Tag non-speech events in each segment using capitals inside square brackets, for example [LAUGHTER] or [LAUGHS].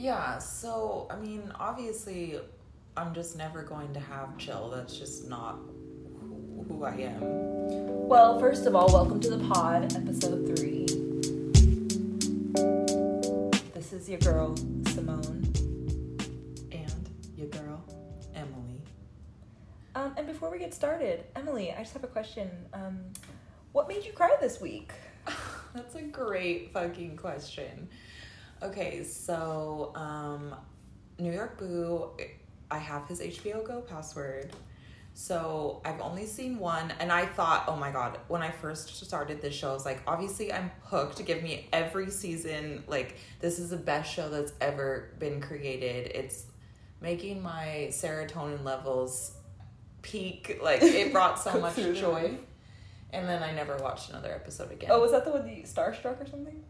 Yeah, so I mean, obviously, I'm just never going to have chill. That's just not who, who I am. Well, first of all, welcome to the pod, episode three. This is your girl, Simone. And your girl, Emily. Um, and before we get started, Emily, I just have a question. Um, what made you cry this week? [LAUGHS] That's a great fucking question. Okay, so um, New York Boo, I have his HBO Go password. So I've only seen one, and I thought, oh my god, when I first started this show, I was like, obviously I'm hooked. Give me every season. Like, this is the best show that's ever been created. It's making my serotonin levels peak. Like, it brought so [LAUGHS] much joy. And then I never watched another episode again. Oh, was that the one the Starstruck or something?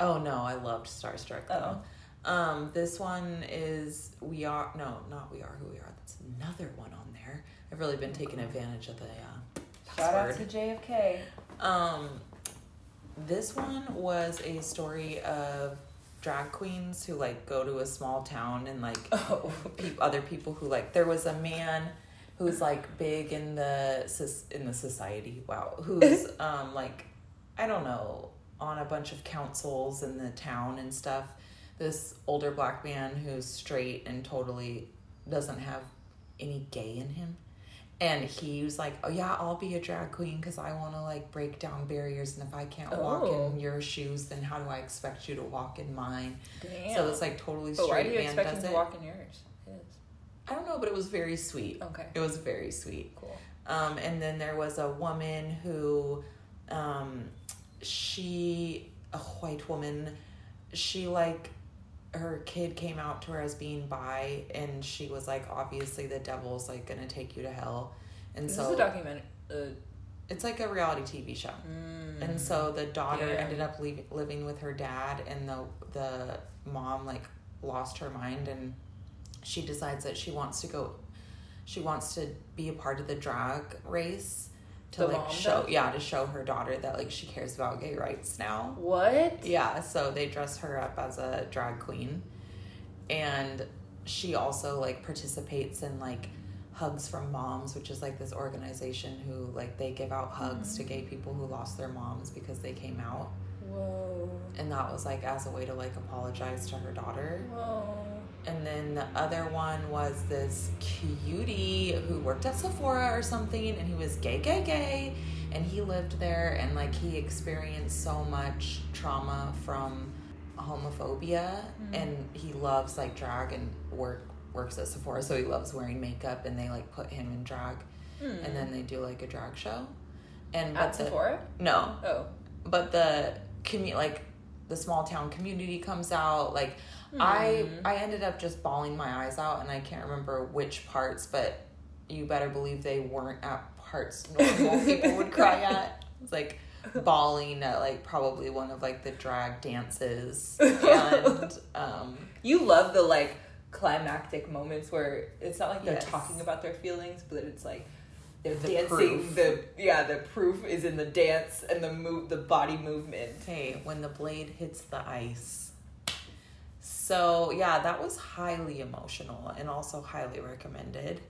Oh no, I loved Starstruck though. Um, this one is We Are no, not We Are Who We Are. That's another one on there. I've really been taking advantage of the uh, Shout out to. JFK. Um, this one was a story of drag queens who like go to a small town and like [LAUGHS] Oh. peop other people who like there was a man who's like big in the in the society wow who's [LAUGHS] um like i don't know on a bunch of councils in the town and stuff this older black man who's straight and totally doesn't have any gay in him and he was like oh yeah i'll be a drag queen because i want to like break down barriers and if i can't walk Oh. in your shoes then how do i expect you to walk in mine Damn. so it's like totally straight. But why do you man expect him to it walk in yours? His. I don't know, but it was very sweet. Okay. It was very sweet. Cool. Um, and then there was a woman who, um, she, a white woman, she like, her kid came out to her as being bi, and she was like, obviously the devil's like gonna take you to hell, and Is so this a documentary? Uh, it's like a reality TV show. mm, And so the daughter Yeah. ended up leave, living with her dad, and the the mom like lost her mind, and she decides that she wants to go, she wants to be a part of the drag race to The like show yeah to show her daughter that like she cares about gay rights now. what? Yeah, so they dress her up as a drag queen, and she also like participates in like hugs from moms which is like this organization who like they give out hugs to gay mm. people who lost their moms because they came out Whoa. and that was like as a way to like apologize to her daughter Whoa. And then the other one was this cutie who worked at Sephora or something, and he was gay, gay, gay, and he lived there, and like he experienced so much trauma from homophobia, mm-hmm. and he loves like drag and work works at Sephora, so he loves wearing makeup, and they like put him in drag, hmm. and then they do like a drag show, and At but the- Sephora? no, Oh. but the commu like the small town community comes out like i Hmm. i ended up just bawling my eyes out and i can't remember which parts but you better believe they weren't at parts [LAUGHS] normal people would cry at it's like bawling at like probably one of like the drag dances and [LAUGHS] um You love the like climactic moments where it's not like they're Yes. talking about their feelings, but it's like they're The dancing. proof. The yeah, the proof is in the dance and the move, the body movement. hey when the blade hits the ice so yeah that was highly emotional and also highly recommended.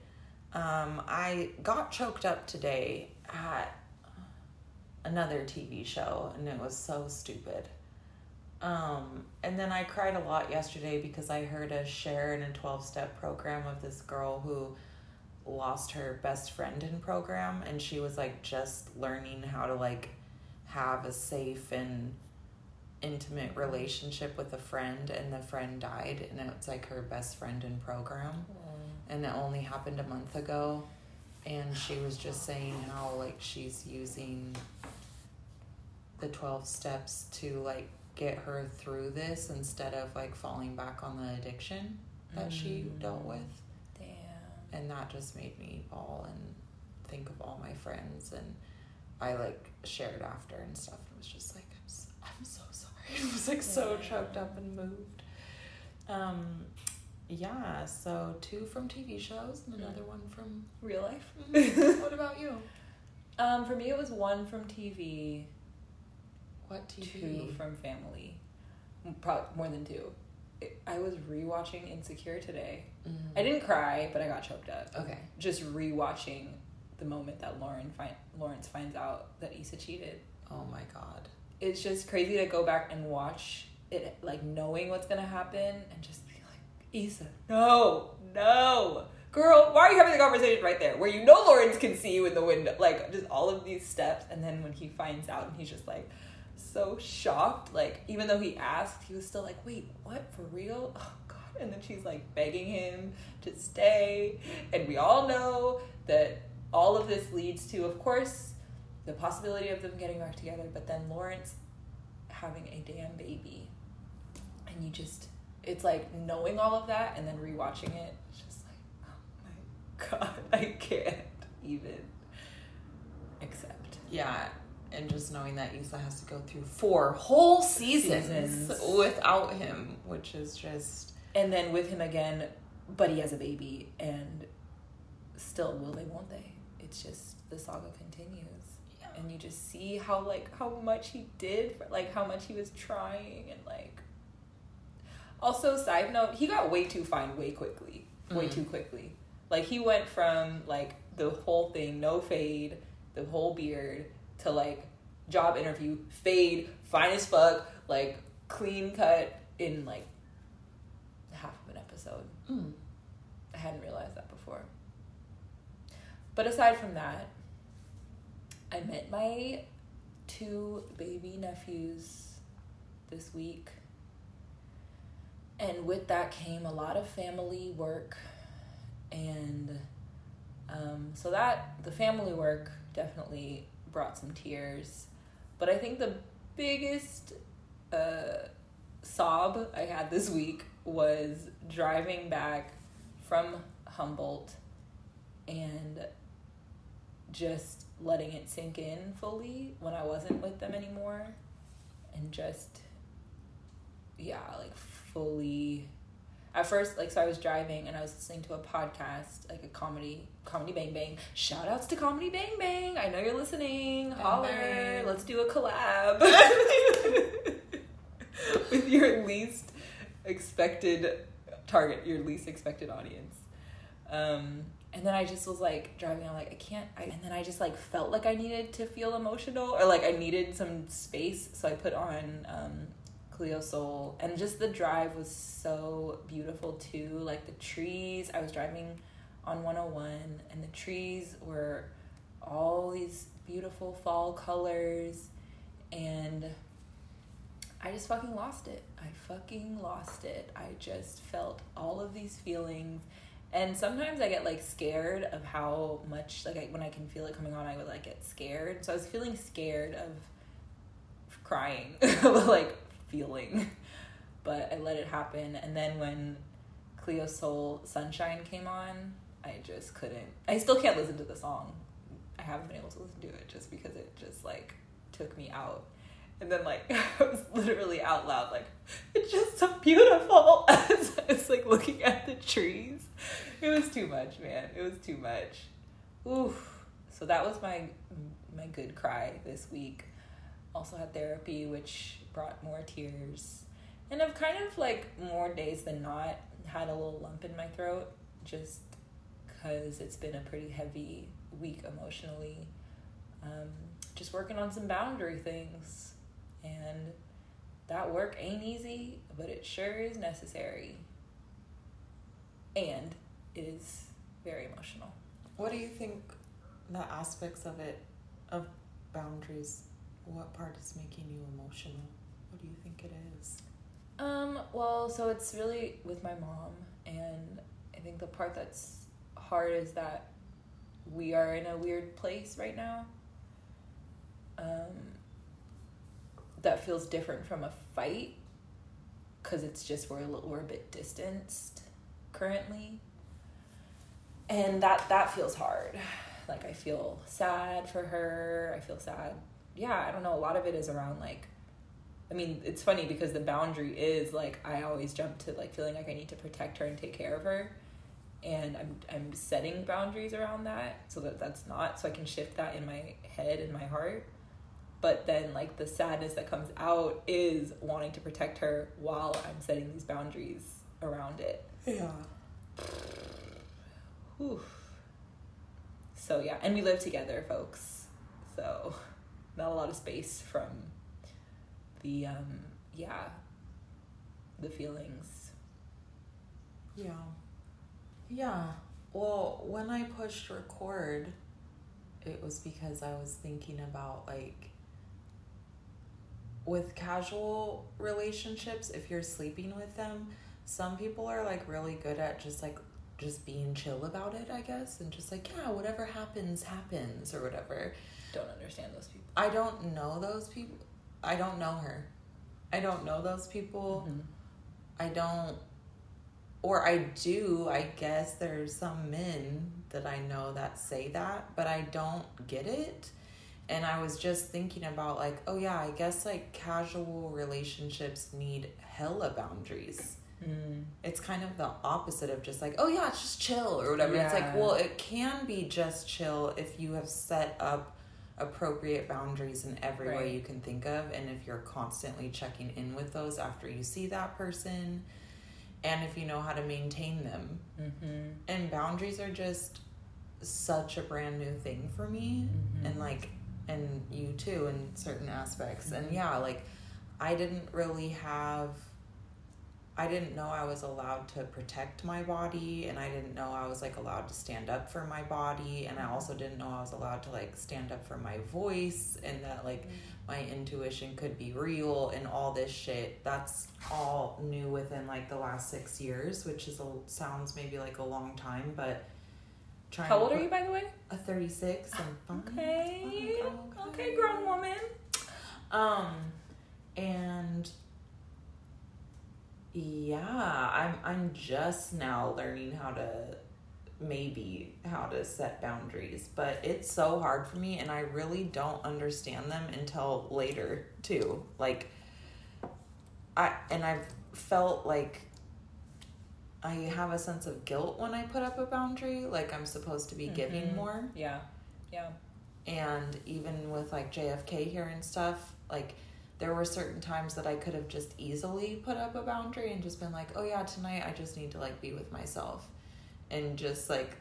Um, i got choked up today at another tv show and it was so stupid. Um, and then i cried a lot yesterday because i heard a share in a 12-step program of this girl who lost her best friend in program and she was like just learning how to like have a safe and intimate relationship with a friend and the friend died and it's like her best friend in program. Mm. And it only happened a month ago and she was just saying how like she's using the 12 steps to like get her through this instead of like falling back on the addiction that she mm. dealt with. Damn. and that just made me bawl and think of all my friends and i like shared after and stuff it was just like i'm, s- I'm so [LAUGHS] it was like so choked up and moved um yeah so two from tv shows and another one from Real life. [LAUGHS] Mhm. what about you Um, for me, it was one from TV, what tv two from family. Probably more than two. I was rewatching Insecure today. Mm. I didn't cry, but I got choked up. Okay. Just rewatching the moment that Lauren find Lawrence finds out that Issa cheated. Oh my god. It's just crazy to go back and watch it, like knowing what's gonna happen, and just be like, Issa, no, no, girl, why are you having the conversation right there where you know Lawrence can see you in the window? Like just all of these steps, and then when he finds out, and he's just like so shocked. Like even though he asked, he was still like, wait, what for real? Oh god. And then she's like begging him to stay, and we all know that all of this leads to, of course, the possibility of them getting back together, but then Lawrence having a damn baby. And you just, it's like knowing all of that and then rewatching it, it's just like, oh my god, [LAUGHS] I can't even accept. Yeah, and just knowing that Issa has to go through four whole seasons, Seasons. without him, which is just And then with him again, but he has a baby, and still, will they, won't they? It's just, the saga continues. And you just see how like how much he did for, like how much he was trying and like also side note he got way too fine way quickly way Mhm. too quickly like he went from like the whole thing no fade the whole beard to like job interview fade fine as fuck like clean cut in like half of an episode Mm. I hadn't realized that before. But aside from that, I met my two baby nephews this week. And with that came a lot of family work. And um, so that, the family work definitely brought some tears. But I think the biggest uh, sob I had this week was driving back from Humboldt and just letting it sink in fully when I wasn't with them anymore and just yeah, like fully at first like so I was driving and I was listening to a podcast, like a comedy comedy bang bang. Shout outs to Comedy Bang Bang. I know you're listening. Bang Holler. bang. Let's do a collab. [LAUGHS] with your least expected target, your least expected audience. Um, and then I just was like driving. I'm like, I can't. I, and then I just like felt like I needed to feel emotional, or like I needed some space. So I put on um, Cleo Sol, and just the drive was so beautiful too. Like the trees. I was driving on 101, and the trees were all these beautiful fall colors, and I just fucking lost it. I fucking lost it. I just felt all of these feelings. And sometimes I get like scared of how much like I, when I can feel it coming on, I would like get scared. So I was feeling scared of crying, [LAUGHS] like feeling, but I let it happen. And then when Cleo Sol Sunshine came on, I just couldn't. I still can't listen to the song. I haven't been able to listen to it just because it just like took me out. And then like [LAUGHS] I was literally out loud like it's just so beautiful [LAUGHS] as I was like looking at the trees. It was too much, man. It was too much. Oof. So that was my my good cry this week. Also had therapy which brought more tears. And I've kind of like more days than not had a little lump in my throat just cuz it's been a pretty heavy week emotionally. Um, just working on some boundary things and that work ain't easy, but it sure is necessary. And it is very emotional. What do you think the aspects of it, of boundaries, what part is making you emotional? What do you think it is? Um, well, so it's really with my mom, and I think the part that's hard is that we are in a weird place right now. Um, that feels different from a fight because it's just we're a little, we're a bit distanced currently, and that that feels hard. Like I feel sad for her. I feel sad. Yeah, I don't know. A lot of it is around like I mean, it's funny because the boundary is like I always jump to like feeling like I need to protect her and take care of her, and I'm I'm setting boundaries around that so that that's not so I can shift that in my head and my heart. But then like the sadness that comes out is wanting to protect her while I'm setting these boundaries around it. Yeah. Whew. So yeah, and we live together, folks. So not a lot of space from the um yeah the feelings. Yeah. Yeah. Well, when I pushed record, it was because I was thinking about like with casual relationships, if you're sleeping with them, some people are like really good at just like just being chill about it, I guess, and just like, yeah, whatever happens, happens, or whatever. Don't understand those people. I don't know those people. I don't know her. I don't know those people. Mhm. I don't, or I do, I guess there's some men that I know that say that, but I don't get it. And I was just thinking about, like, oh yeah, I guess like casual relationships need hella boundaries. Mm. It's kind of the opposite of just like, oh yeah, it's just chill or whatever. It's like, well, it can be just chill if you have set up appropriate boundaries in every way you can think of and if you're constantly checking in with those after you see that person and if you know how to maintain them. Mm-hmm. And boundaries are just such a brand new thing for me Mhm. and like and you too in certain aspects. And yeah like i didn't really have i didn't know i was allowed to protect my body and i didn't know i was like allowed to stand up for my body and i also didn't know i was allowed to like stand up for my voice and that like mm. my intuition could be real and all this shit. That's all new within like the last six years which is a sounds maybe like a long time but trying How old are you, by the way? a 36 and. Okay. Okay. Okay, grown woman. Um, and yeah, I'm I'm just now learning how to maybe how to set boundaries, but it's so hard for me and I really don't understand them until later too. Like I and I've felt like I have a sense of guilt when I put up a boundary, like I'm supposed to be giving Mhm. more Yeah. Yeah. and even with like JFK here and stuff, like there were certain times that I could have just easily put up a boundary and just been like, "Oh yeah, tonight I just need to like be with myself." And just like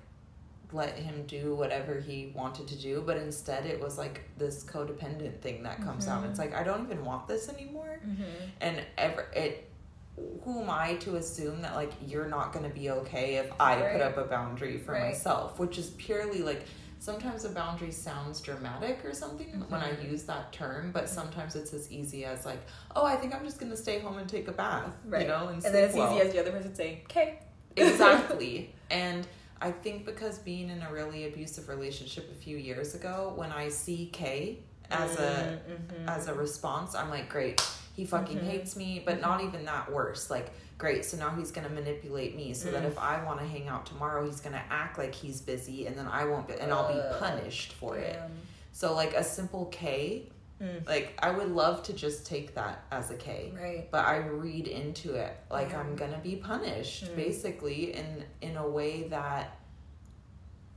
let him do whatever he wanted to do, but instead it was like this codependent thing that comes out. Mhm. It's like I don't even want this anymore. Mm-hmm. And ever it who am I to assume that like you're not going to be okay if I Right. put up a boundary for Right. myself, which is purely like sometimes a boundary sounds dramatic or something when I use that term, but sometimes it's as easy as like, oh, I think I'm just going to stay home and take a bath, Right. you know, and, And then it's well. easy as the other person saying, "Okay." [LAUGHS] exactly. And I think because being in a really abusive relationship a few years ago, when I see Kay as a Mhm. as a response, I'm like, great, he fucking Mhm. hates me, but not even that worse. Like, great, so now he's gonna manipulate me so that Mm. if I want to hang out tomorrow, he's gonna act like he's busy, and then I won't be, and I'll be punished for it. So like a simple K, Mm. like I would love to just take that as a K. Right. But I read into it like Yeah. I'm gonna be punished, Mm. basically, in in a way that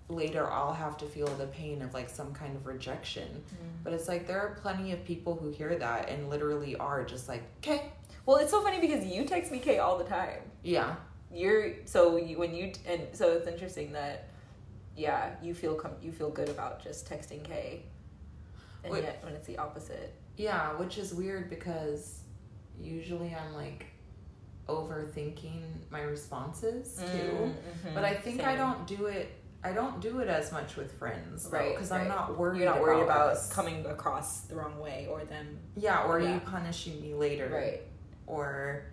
later I'll have to feel the pain of like some kind of rejection. Mm. But it's like there are plenty of people who hear that and literally are just like, okay, Well, it's so funny because you text me K all the time. yeah, You're so you, when you and so it's interesting that yeah you feel com- you feel good about just texting K, and Wait. yet when it's the opposite. yeah, which is weird because usually I'm like overthinking my responses too. Mhm. But I think I don't do it. I don't do it as much with friends, Right, Because I'm not worried. You're not worried about, us. coming across the wrong way or them. Yeah, or Yeah. you punishing me later, Right. or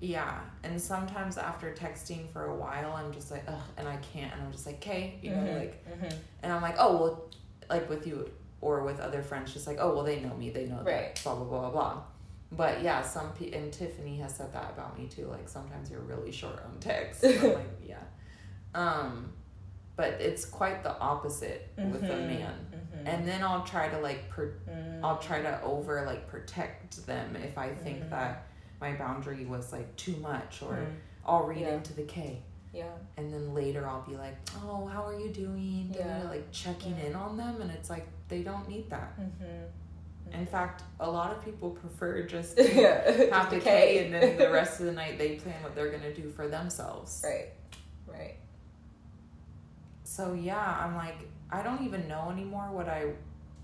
yeah and sometimes after texting for a while i'm just like ugh and i can't and i'm just like okay you know Mhm, like mhm. and i'm like oh well like with you or with other friends just like oh well they know me they know Right. that blah blah blah blah blah but yeah some pe- and tiffany has said that about me too like sometimes you're really short on text And I'm [LAUGHS] like yeah um but it's quite the opposite with a Mhm, man mhm. and then i'll try to like per- Mm. I'll try to over like protect them if I think Mhm. that my boundary was like too much or Mm. I'll read Yeah. into the K yeah. and then later I'll be like, "Oh, how are you doing?" Yeah. like checking Yeah. in on them and it's like they don't need that. Mm-hmm. In fact, a lot of people prefer just [LAUGHS] to yeah. [LAUGHS] have the K and then the [LAUGHS] rest of the night they plan what they're gonna do for themselves. Right. Right. So yeah, I'm like, I don't even know anymore what I.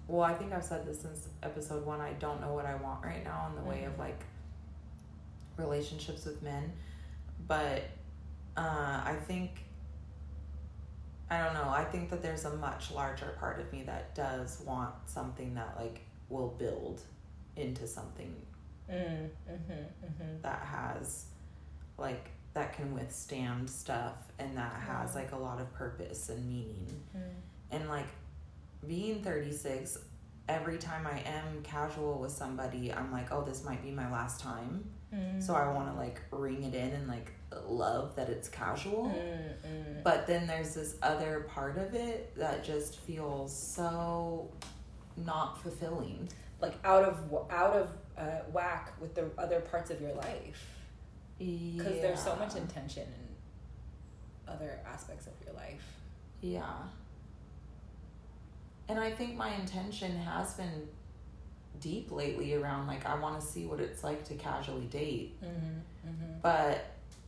Well, I think I've said this since episode one. I don't know what I want right now in the way of like relationships with men, but uh, I think. I don't know. I think that there's a much larger part of me that does want something that like will build into something Mm, mm-hmm, mm-hmm. that has like that can withstand stuff and that has Mm. like a lot of purpose and meaning Mm. and like being 36 every time i am casual with somebody i'm like oh this might be my last time Mm. so i want to like ring it in and like love that it's casual Mm, mm. but then there's this other part of it that just feels so not fulfilling like out of out of uh, whack with the other parts of your life because there's so much intention in other aspects of your life. Yeah. And I think my intention has been deep lately around like I want to see what it's like to casually date. Mm-hmm, mm-hmm. But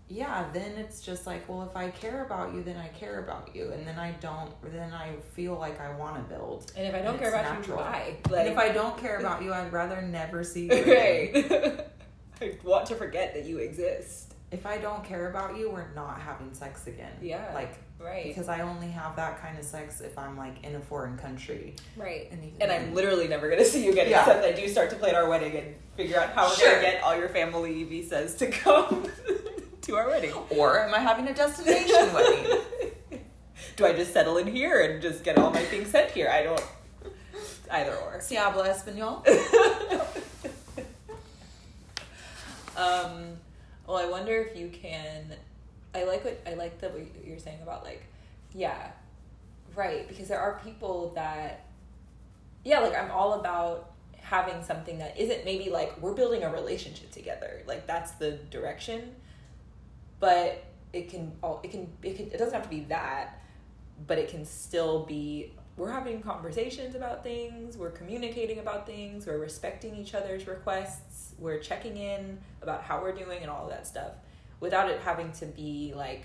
yeah, then it's just like, well, if I care about you, then I care about you, and then I don't. Then I feel like I want to build. And if I don't care about natural. you, why? and if I don't care about you, I'd rather never see you. [LAUGHS] right, [LAUGHS] I want to forget that you exist. If I don't care about you, we're not having sex again. Yeah. Like Right, because I only have that kind of sex if I'm like in a foreign country. right. And, And then- I'm literally never gonna [LAUGHS] see you again Yeah. except I do start to plan our wedding and figure out how we're Sure. gonna get all your family visas to come [LAUGHS] to our wedding. Or am I having a destination wedding? [LAUGHS] Do I just settle in here and just get all my things sent here? I don't. Either or. Si habla español? Um, well, I wonder if you can. I like what I like the what you're saying about like, yeah, right. Because there are people that, yeah, like I'm all about having something that isn't maybe like we're building a relationship together. Like that's the direction, but it can all it can it can it doesn't have to be that, but it can still be we're having conversations about things, we're communicating about things, we're respecting each other's requests, we're checking in about how we're doing and all of that stuff without it having to be like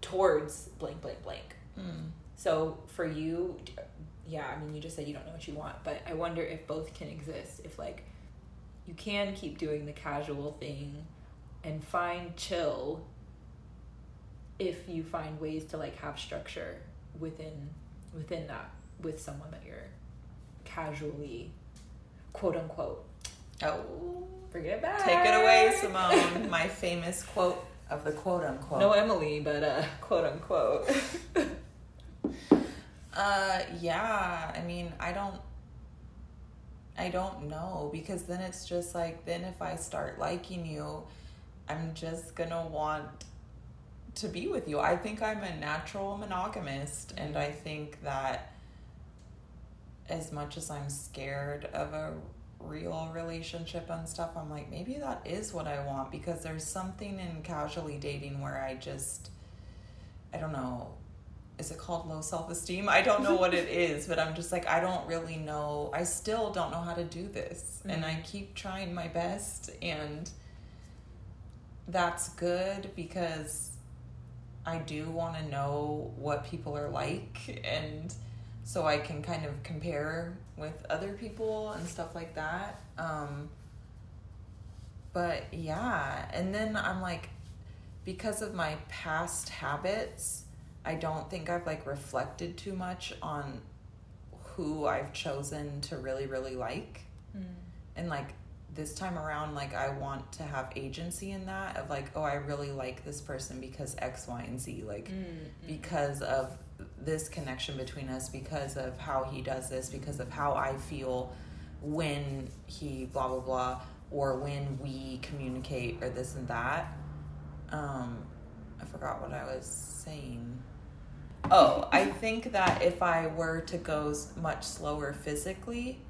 towards blank blank blank. Mm. So for you, yeah, I mean, you just said you don't know what you want, but I wonder if both can exist. If like you can keep doing the casual thing and find chill if you find ways to like have structure within within that with someone that you're casually quote unquote Oh. bring it back Take it away, Simone. My famous quote of the quote unquote. no emily but uh [LAUGHS] quote unquote [LAUGHS] Uh, yeah. I mean, I don't. I don't know because then it's just like then if I start liking you, I'm just gonna want to be with you. I think I'm a natural monogamist, and I think that as much as I'm scared of a real relationship and stuff, I'm like maybe that is what I want because there's something in casually dating where I just I don't know is it called low self esteem? I don't know what it [LAUGHS] is, but I'm just like, I don't really know. I still don't know how to do this. And I mm. keep trying my best, and that's good because I do want to know what people are like, and so I can kind of compare with other people and stuff like that. Um, but yeah, and then I'm like, because of my past habits, I don't think I've like reflected too much on who I've chosen to really, really like. Hmm. And like this time around, like I want to have agency in that of like, oh, I really like this person because X, Y, and Z. Like, mm, mm. because of this connection between us, because of how he does this, because of how I feel when he blah, blah, blah, or when we communicate or this and that. Um, I forgot what I was saying. Oh, I think that if I were to go much slower physically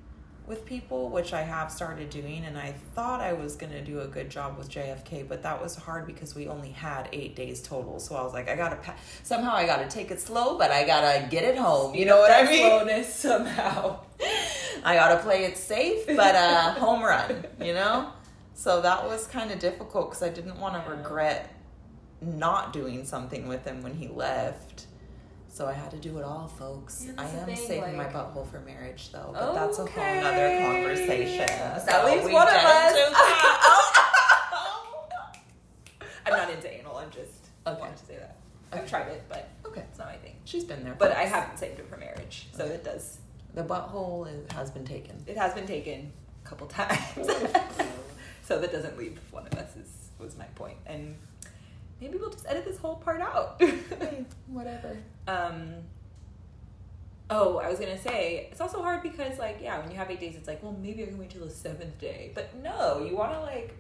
with people, which I have started doing, and I thought I was gonna do a good job with JFK, but that was hard because we only had eight days total. So I was like, I gotta pa- somehow I gotta take it slow, but I gotta get it home. You know what I mean? slowness [LAUGHS] somehow [LAUGHS] I gotta play it safe, but uh, home run, you know? So that was kind of difficult because I didn't want to regret not doing something with him when he left. So I had to do it all, folks. Yeah, I am thing, saving like- my butthole for marriage, though. But that's a whole other conversation. That So leaves one of us. [LAUGHS] [LAUGHS] I'm not into anal. I'm just Okay. wanted to say that. I've tried it, but okay, it's not my thing. she's been there, But I haven't saved it for marriage, so Okay. it does. The butthole is, has been taken. It has been taken a couple [LAUGHS] times, oh. so that doesn't leave one of us. Is was my point, and maybe we'll just edit this whole part out. [LAUGHS] Hey, [LAUGHS] whatever. um. Oh, I was gonna say it's also hard because like yeah, when you have eight days, it's like well maybe I can wait till the seventh day, but no, you want to like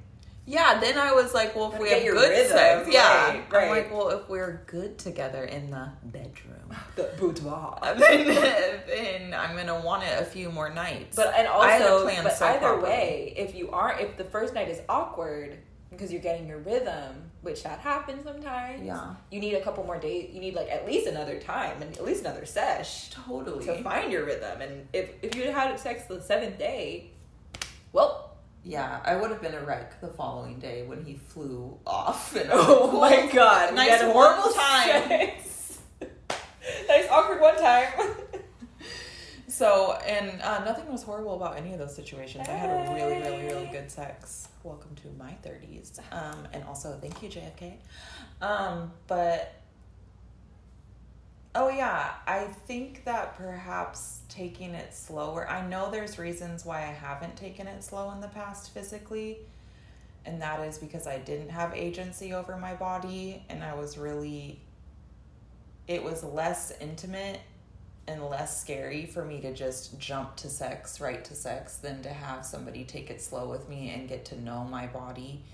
Yeah, then I was like, well, if we have good rhythm, sex, yeah. Right, right. I'm like, well, if we're good together in the bedroom, [LAUGHS] the boudoir. then, then I'm gonna want it a few more nights. But and I also, plan but so either properly. way, if you are, if the first night is awkward because you're getting your rhythm, which that happens sometimes. Yeah. You need a couple more days. You need like at least another time and at least another sesh totally. to find your rhythm. And if if you had sex the seventh day, well, yeah, I would have been a wreck the following day when he flew off. And [LAUGHS] oh [LAUGHS] my god, nice horrible [LAUGHS] time. nice awkward one time. So, and uh, nothing was horrible about any of those situations. I had a really, really, really good sex. Welcome to my 30s. Um, and also, thank you, JFK. Um, but, oh, yeah, I think that perhaps taking it slower, I know there's reasons why I haven't taken it slow in the past physically. And that is because I didn't have agency over my body and I was really, it was less intimate and less scary for me to just jump to sex, right to sex, than to have somebody take it slow with me and get to know my body.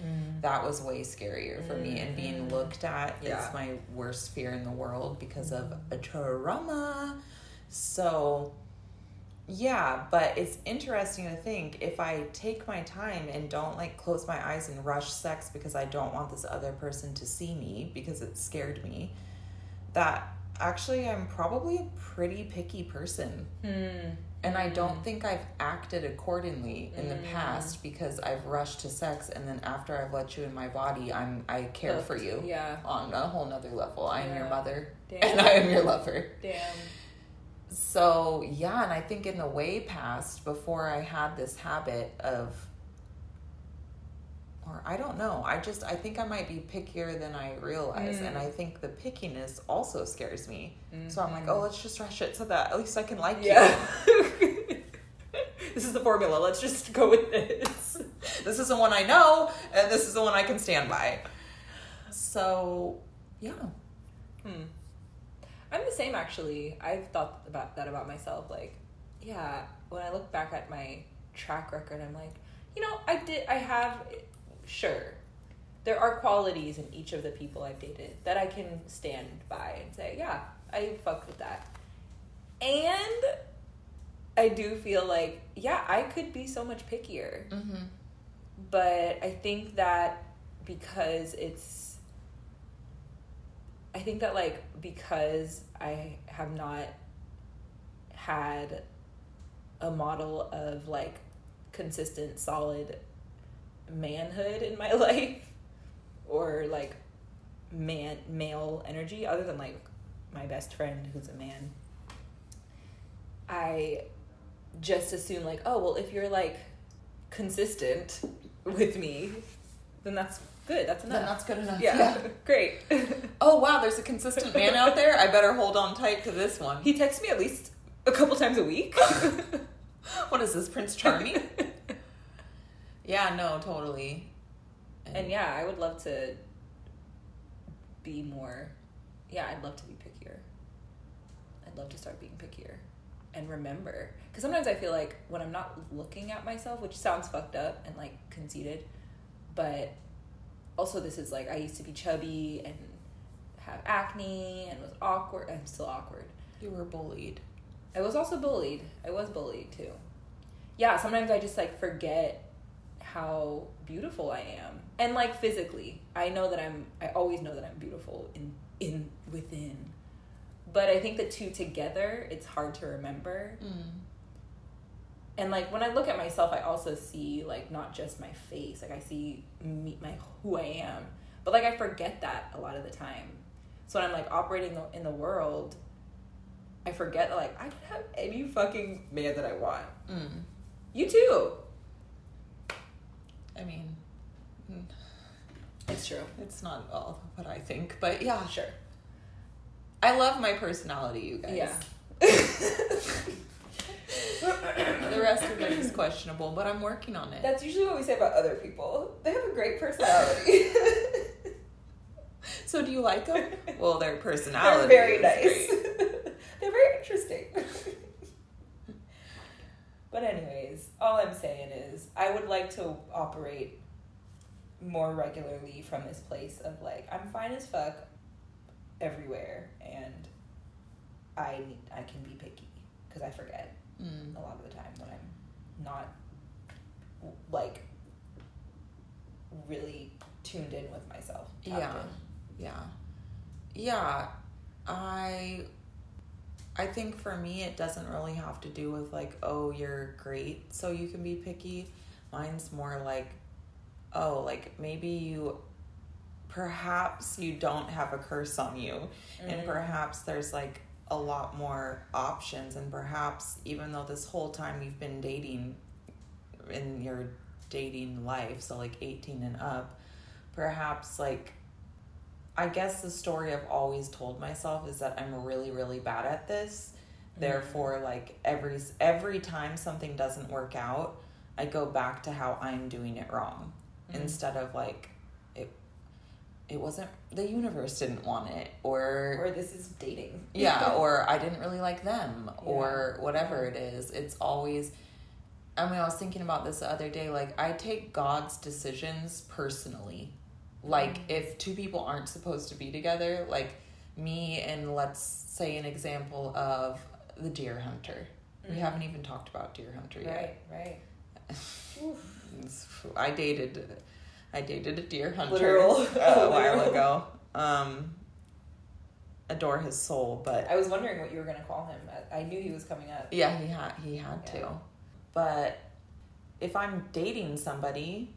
That was way scarier for me. And being Mhm. looked at Yeah. is my worst fear in the world because of a trauma. So, yeah, but it's interesting to think if I take my time and don't like close my eyes and rush sex because I don't want this other person to see me because it scared me, that actually I'm probably a pretty picky person. Hmm. And I don't think I've acted accordingly in the Mm. past because I've rushed to sex and then after I've let you in my body, I'm I care for you Yeah. on a whole nother level. I am your mother Damn. and I am your lover. Damn. So yeah, and I think in the way past, before I had this habit of, or I don't know, I just I think I might be pickier than I realize, Mm. and I think the pickiness also scares me. So I'm like, Mhm. oh, let's just rush it so that at least I can like Yeah. [LAUGHS] this is the formula. Let's just go with this. This is the one I know, and this is the one I can stand by. So yeah, Hmm. I'm the same actually. I've thought about that about myself. Like, yeah, when I look back at my track record, I'm like, you know, I did, I have, sure, there are qualities in each of the people I've dated that I can stand by and say, yeah, I fucked with that. And I do feel like, yeah, I could be so much pickier. mm-hmm. but I think that because it's I think that like because I have not had a model of like consistent solid manhood in my [LAUGHS] life or like man male energy other than like my best friend who's a man I just assume like oh well if you're like consistent with me then that's good that's enough then that's good enough. yeah, [LAUGHS] great [LAUGHS] Oh wow, there's a consistent man out there. I better hold on tight to this one. he texts me at least a couple times a week What is this, Prince Charming? Yeah, no, totally. and yeah i would love to be more yeah i'd love to be pickier i'd love to start being pickier and remember because sometimes i feel like when i'm not looking at myself which sounds fucked up and like conceited but also this is like i used to be chubby and have acne and was awkward i'm still awkward you were bullied. I was also bullied. I was bullied too. Yeah, sometimes I just like forget how beautiful I am. And like physically, I know that I'm I always know that I'm beautiful in in within. But I think the two together, it's hard to remember. and like when I look at myself, I also see like not just my face, like I see me, my who I am, but like I forget that a lot of the time. So when I'm like operating in the world, I forget that like I can have any fucking man that I want. Mm. You too. I mean, It's true. it's not all what I think, but yeah, Sure. I love my personality, you guys. Yeah. [LAUGHS] The rest of it is questionable, but I'm working on it. That's usually what we say about other people. They have a great personality. [LAUGHS] So do you like them? [LAUGHS] Well, their personality. They're very nice. They're very interesting. But anyways, all I'm saying is I would like to operate more regularly from this place of like I'm fine as fuck everywhere and I need, I can be picky because I forget Mm. a lot of the time when I'm not like really tuned in with myself. Yeah. in. Yeah. Yeah. I I think for me it doesn't really have to do with like, oh, you're great, so you can be picky. Mine's more like, oh, like maybe you perhaps you don't have a curse on you and Mm. perhaps there's like a lot more options and perhaps even though this whole time you've been dating in your dating life so like 18 and up perhaps like i guess the story i've always told myself is that i'm really really bad at this Mm. therefore like every every time something doesn't work out i go back to how i'm doing it wrong Mhm. instead of like it it wasn't the universe didn't want it or Or this is dating. [LAUGHS] yeah [LAUGHS] or i didn't really like them or whatever it is it's always i mean i was thinking about this the other day like i take god's decisions personally like if two people aren't supposed to be together like me and let's say an example of the deer hunter we Mhm. haven't even talked about deer hunter yet Right, right. [LAUGHS] I dated, I dated a deer hunter Literal. [LAUGHS] a while [LAUGHS] ago. Um, adore his soul, but I was wondering what you were gonna call him. I I knew he was coming up. yeah, he had he had Yeah. to. But if I'm dating somebody,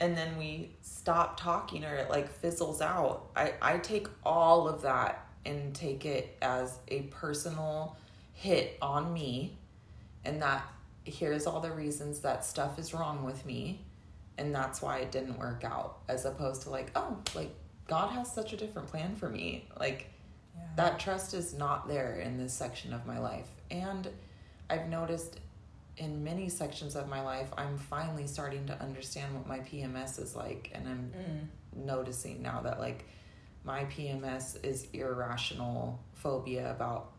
and then we stop talking or it like fizzles out, I I take all of that and take it as a personal hit on me, and that here's all the reasons that stuff is wrong with me and that's why it didn't work out as opposed to like oh like god has such a different plan for me. Like Yeah. that trust is not there in this section of my life. And i've noticed in many sections of my life i'm finally starting to understand what my pms is like and i'm Mm. noticing now that like my PMS is irrational phobia about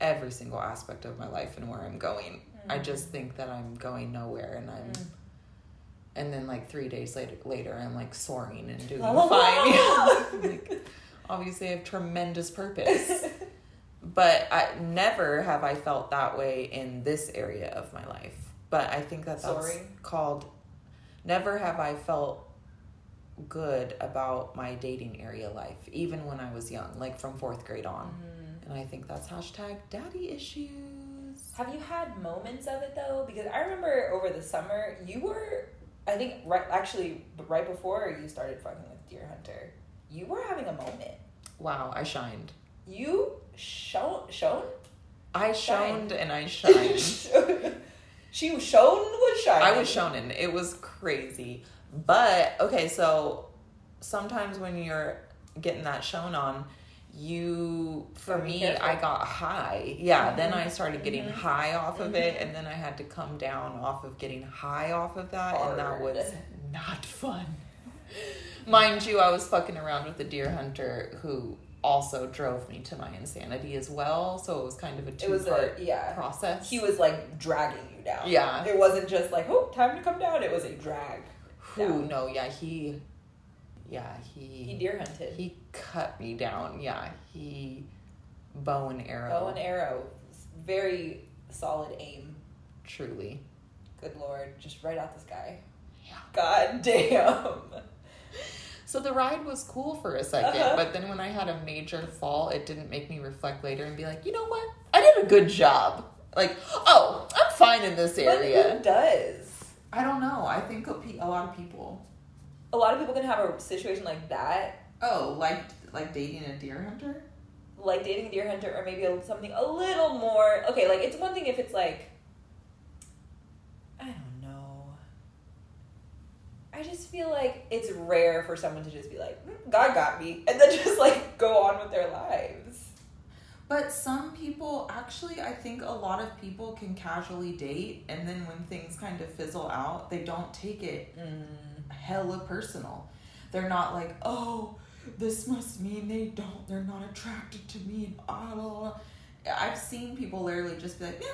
every single aspect of my life and where I'm going. I Mm. just think that I'm going nowhere and I'm Mm. and then like 3 days later later I'm like soaring and doing [LAUGHS] fine. [LAUGHS] [LAUGHS] Like obviously I have tremendous purpose. But I never have I felt that way in this area of my life. But I think that that's Soaring? called never have I felt good about my dating area life, even when I was young, like from fourth grade on. Mm. And I think that's hashtag daddy issues. Have you had moments of it though? Because I remember over the summer you were, I think right actually right before you started fucking with Deer Hunter, you were having a moment. Wow, I shined. You shone shone. I Shined. shoned and I [LAUGHS] shined. she was shone was shining. I was shonin'. It was crazy. But okay, so sometimes when you're getting that shown on, you for me careful. I got high. Yeah, then Mhm. I started getting Mhm. high off of it Mhm. and then I had to come down off of getting high off of that and that was not fun. Mind you, I was fucking around with a deer hunter who also drove me to my insanity as well, so it was kind of a It was two part a yeah. process. He was like dragging you down. Yeah. It wasn't just like, oh, time to come down. It was a drag. Down. no, yeah, he, yeah, he, He deer hunted. he cut me down. Yeah, he bow and arrow. Bow and arrow. Very solid aim. Truly. Good lord. Just right out the sky. Yeah. God damn. So the ride was cool for a 2nd Uh-huh. but then when I had a major fall, it didn't make me reflect later and be like, you know what? I did a good job. Like, oh, I'm fine in this But area. who does? I don't know. I think a, pe- a lot of people. A lot of people can have a situation like that, Oh, like like dating a deer hunter. like dating a deer hunter, or maybe a, something a little more. Okay, like it's one thing if it's like, I don't know. I just feel like it's rare for someone to just be like, "Mm, God got me, and then [LAUGHS] just like go on with their lives. But some people, actually, I think a lot of people can casually date, and then when things kind of fizzle out, they don't take it hella personal. They're not like, oh, this must mean they don't, they're not attracted to me. And blah, blah, blah." I've seen people literally just be like, yeah,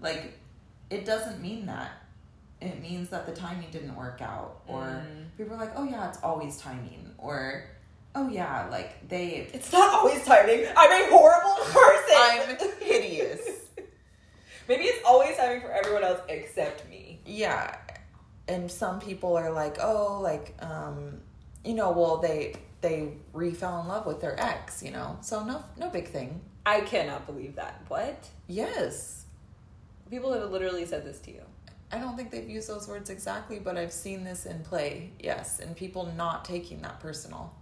like, it doesn't mean that. It means that the timing didn't work out. Or Mm. people are like, oh, yeah, it's always timing. Or, oh, yeah, like, they, It's not always timing. I'm a horrible [LAUGHS] person. I'm hideous. [LAUGHS] Maybe it's always timing for everyone else except me. yeah and some people are like oh like um you know well they they re-fell in love with their ex you know so no no big thing I cannot believe that. What? yes People have literally said this to you. I don't think they've used those words exactly but i've seen this in play yes and people not taking that personal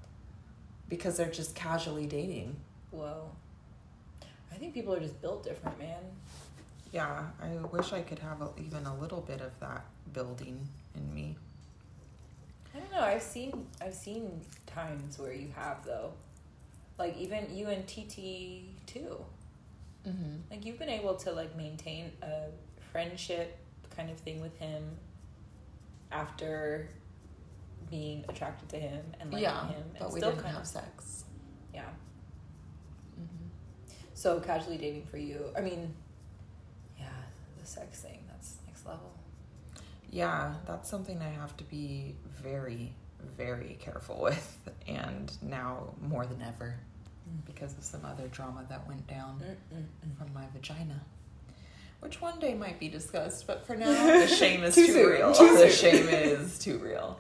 because they're just casually dating Whoa. I think people are just built different, man. yeah i wish i could have a, even a little bit of that building in me I don't know. I've seen I've seen times where you have though. Like even you and TT too. mm-hmm. Like you've been able to like maintain a friendship kind of thing with him after being attracted to him and liking yeah him and but we still didn't kind have of sex yeah. mm-hmm. So casually dating for you. I mean, yeah, the sex thing, that's next level. Yeah, that's something I have to be very, very careful [LAUGHS] with, and now more than ever because of some other drama that went down Mm-mm-mm. from my vagina. Which one day might be discussed, but for now, [LAUGHS] the shame is Too too, real. too the shame is too real.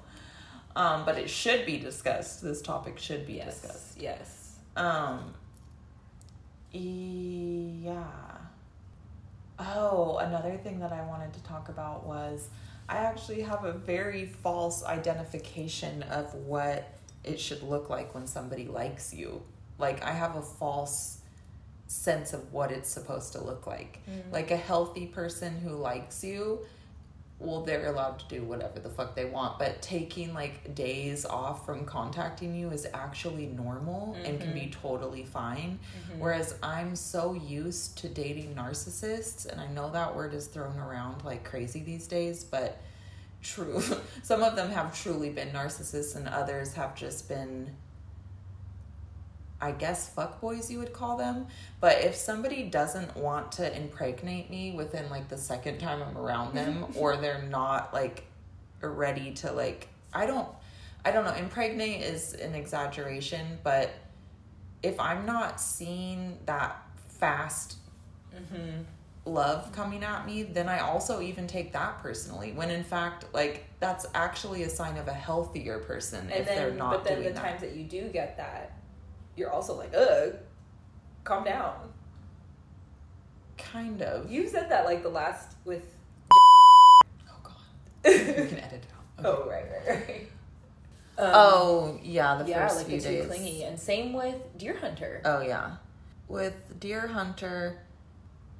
Um, but it should be discussed. This topic should be Yes, discussed. yes. Um, yeah. Oh, another thing that I wanted to talk about was I actually have a very false identification of what it should look like when somebody likes you. Like, I have a false sense of what it's supposed to look like. Mm. Like, a healthy person who likes you, well, they're allowed to do whatever the fuck they want, but taking like days off from contacting you is actually normal and can be totally fine. Mhm. Whereas I'm so used to dating narcissists, and I know that word is thrown around like crazy these days, but true. [LAUGHS] Some of them have truly been narcissists, and others have just been, I guess, fuckboys, you would call them. But if somebody doesn't want to impregnate me within like the second time I'm around them, [LAUGHS] or they're not like ready to like, I don't, I don't know, impregnate is an exaggeration, but if I'm not seeing that fast Mhm. love coming at me, then I also even take that personally. When in fact, like that's actually a sign of a healthier person And if they're then, not but then doing the that. times that you do get that, you're also like, ugh, calm down. kind of. You said that like the last with. oh god, [LAUGHS] we oh, can edit it out. Okay. right, right, right. Um, oh yeah, the yeah, first like few the days. clingy, and same with Deer Hunter. Oh yeah. With Deer Hunter,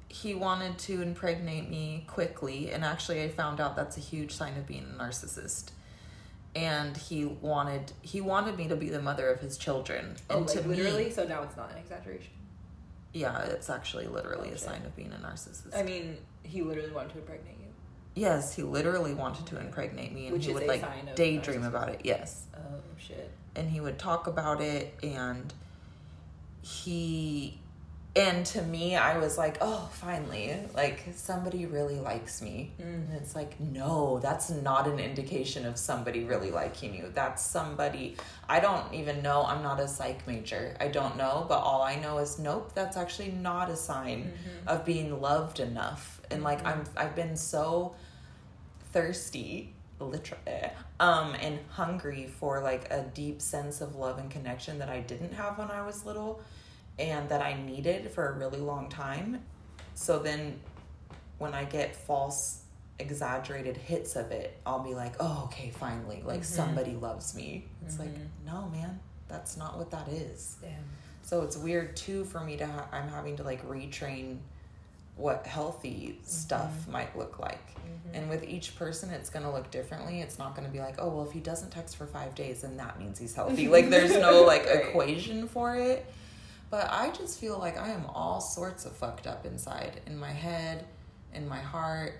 he wanted to impregnate me quickly, and actually I found out that's a huge sign of being a narcissist. And he wanted he wanted me to be the mother of his children. oh, And like to literally. me, So now it's not an exaggeration. yeah, it's actually literally Oh, a sign of being a narcissist. I mean, he literally wanted to impregnate you. yes, he literally wanted to impregnate me, and Which he would a like sign of daydream about it. Yes, Oh shit. and he would talk about it and he and to me i was like oh finally like somebody really likes me. Mm. and it's like no that's not an indication of somebody really liking you. That's somebody i don't even know i'm not a psych major. I don't know but all i know is nope that's actually not a sign Mm-hmm. of being loved enough. And like i'm i've been so thirsty literally um and hungry for like a deep sense of love and connection that i didn't have when i was little and that i needed for a really long time so then when I get false exaggerated hits of it, I'll be like, "Oh, okay, finally. Like Mhm. somebody loves me." It's like, Mhm. "No, man. That's not what that is." Damn. So it's weird too for me to ha- I'm having to like retrain what healthy stuff Mhm. might look like. Mhm. And with each person, it's going to look differently. It's not going to be like, oh, well, if he doesn't text for five days, then that means he's healthy. like, there's no [LAUGHS] like Right. equation for it. But I just feel like I am all sorts of fucked up inside, in my head, in my heart.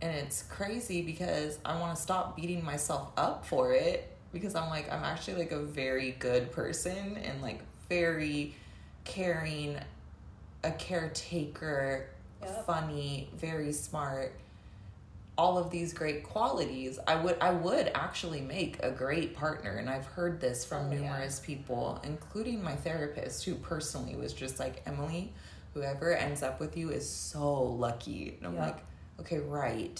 And it's crazy because I want to stop beating myself up for it because I'm like, I'm actually like a very good person and like very caring, a caretaker, Yep. funny, very smart. All of these great qualities, I would I would actually make a great partner, and I've heard this from Oh, yeah. numerous people, including my therapist, who personally was just like Emily. Whoever ends up with you is so lucky, and I'm Yeah. like, okay, right,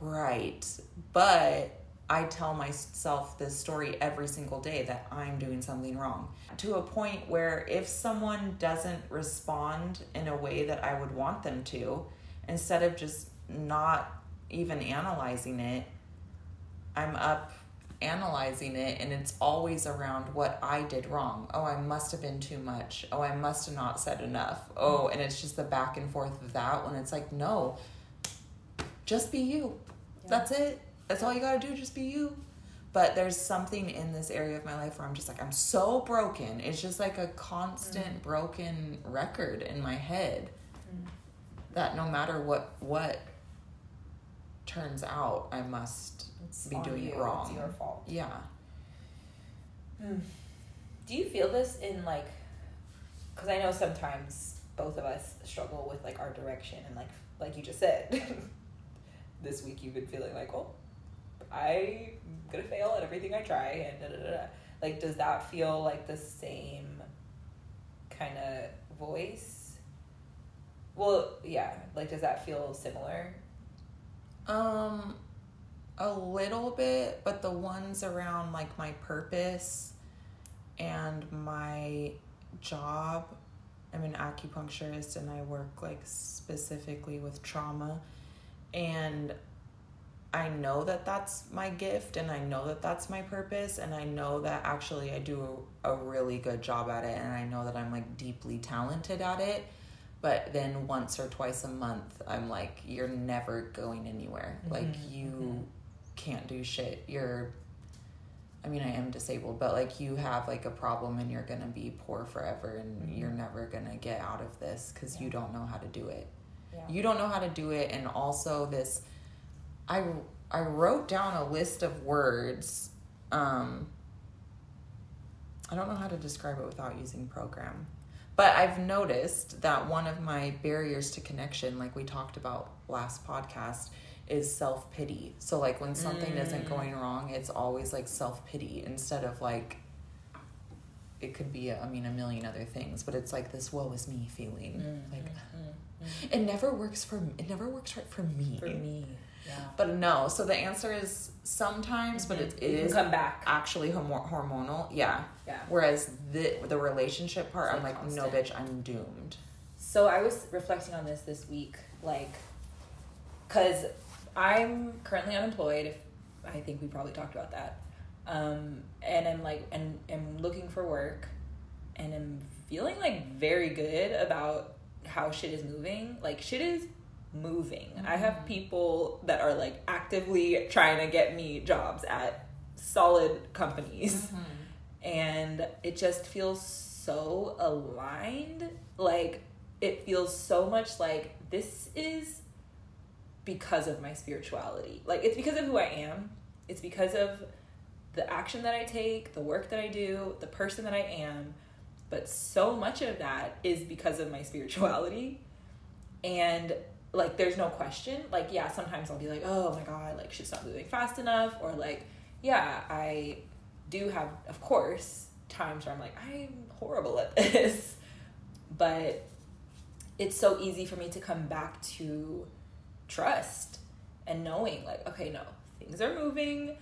right, but I tell myself this story every single day that I'm doing something wrong to a point where if someone doesn't respond in a way that I would want them to, instead of just not even analyzing it, I'm up analyzing it and it's always around what I did wrong. Oh, I must have been too much. Oh, I must have not said enough. Oh, and it's just the back and forth of that when it's like, no, just be you. Yeah. That's it. That's all you gotta do, just be you. But there's something in this area of my life where I'm just like, I'm so broken. It's just like a constant broken record in my head Mm. that no matter what what turns out, I must It's be doing you. it wrong. It's your fault. Yeah. Hmm. Do you feel this in like? Because I know sometimes both of us struggle with like our direction and like like you just said. [LAUGHS] this week you've been feeling like, well, I'm gonna fail at everything I try, and da da da. da. Like, does that feel like the same kind of voice? Well, yeah. Like, does that feel similar? Um a little bit, but the ones around like my purpose and my job. I'm an acupuncturist and I work like specifically with trauma and I know that that's my gift and I know that that's my purpose and I know that actually I do a, really good job at it and I know that I'm like deeply talented at it but then once or twice a month I'm like you're never going anywhere like Mhm, you mhm. can't do shit you're I mean I am disabled but like you have like a problem and you're to be poor forever and Mhm. you're never to get out of this cuz you don't know how to do it Yeah. you don't know how to do it and also this i i wrote down a list of words um i don't know how to describe it without using program but i've noticed that one of my barriers to connection like we talked about last podcast is self-pity so like when something isn't Mm. going wrong it's always like self-pity instead of like it could be i mean a million other things but it's like this woe is me feeling Mm, like mm. it never works for it never works right for me. For me, yeah. But no, so the answer is sometimes, but it, it can is come back. actually homo- hormonal. Yeah. Yeah. Whereas the the relationship part, It's I'm like like, no, bitch, I'm doomed. So I was reflecting on this this week, like, cause I'm currently unemployed. If I think we probably talked about that, um, and I'm like, and I'm looking for work, and I'm feeling like very good about how shit is moving. Like shit is moving. I have mm-hmm. people that are like actively trying to get me jobs at solid companies. Mm-hmm. And it just feels so aligned. Like it feels so much like this is because of my spirituality. Like it's because of who i am. It's because of the action that i take the work that i do the person that i am. But so much of that is because of my spirituality. And like there's no question. Like yeah sometimes i'll be like oh my god like she's not moving fast enough or like yeah i do have of course times where i'm like i'm horrible at [LAUGHS] this. But it's so easy for me to come back to trust and knowing like okay no things are moving.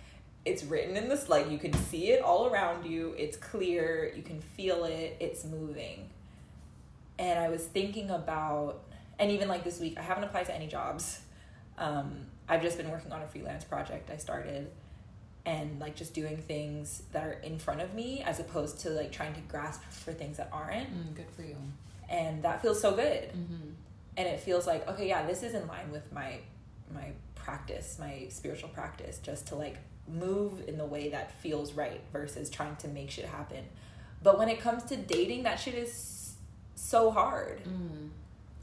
It's written in this like you can see it all around you. It's clear. You can feel it. It's moving. And i was thinking about and even like this week, I haven't applied to any jobs. Um, I've just been working on a freelance project I started and like just doing things that are in front of me as opposed to like trying to grasp for things that aren't. Mm, good for you. And that feels so good. Mm-hmm. And it feels like, okay, yeah, this is in line with my my practice, my spiritual practice, just to like move in the way that feels right versus trying to make shit happen. But when it comes to dating, that shit is so hard. Mm.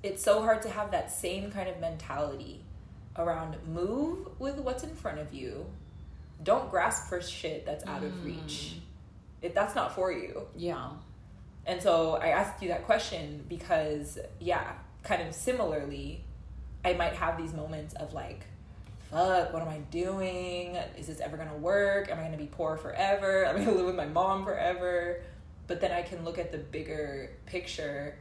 It's so hard to have that same kind of mentality around move with what's in front of you. Don't grasp for shit that's out of reach. Mm. If that's not for you. Yeah. And so I asked you that question because, yeah, kind of similarly, I might have these moments of like, fuck, what am I doing? Is this ever gonna work? Am I gonna be poor forever? [LAUGHS] Am I gonna live with my mom forever? But then I can look at the bigger picture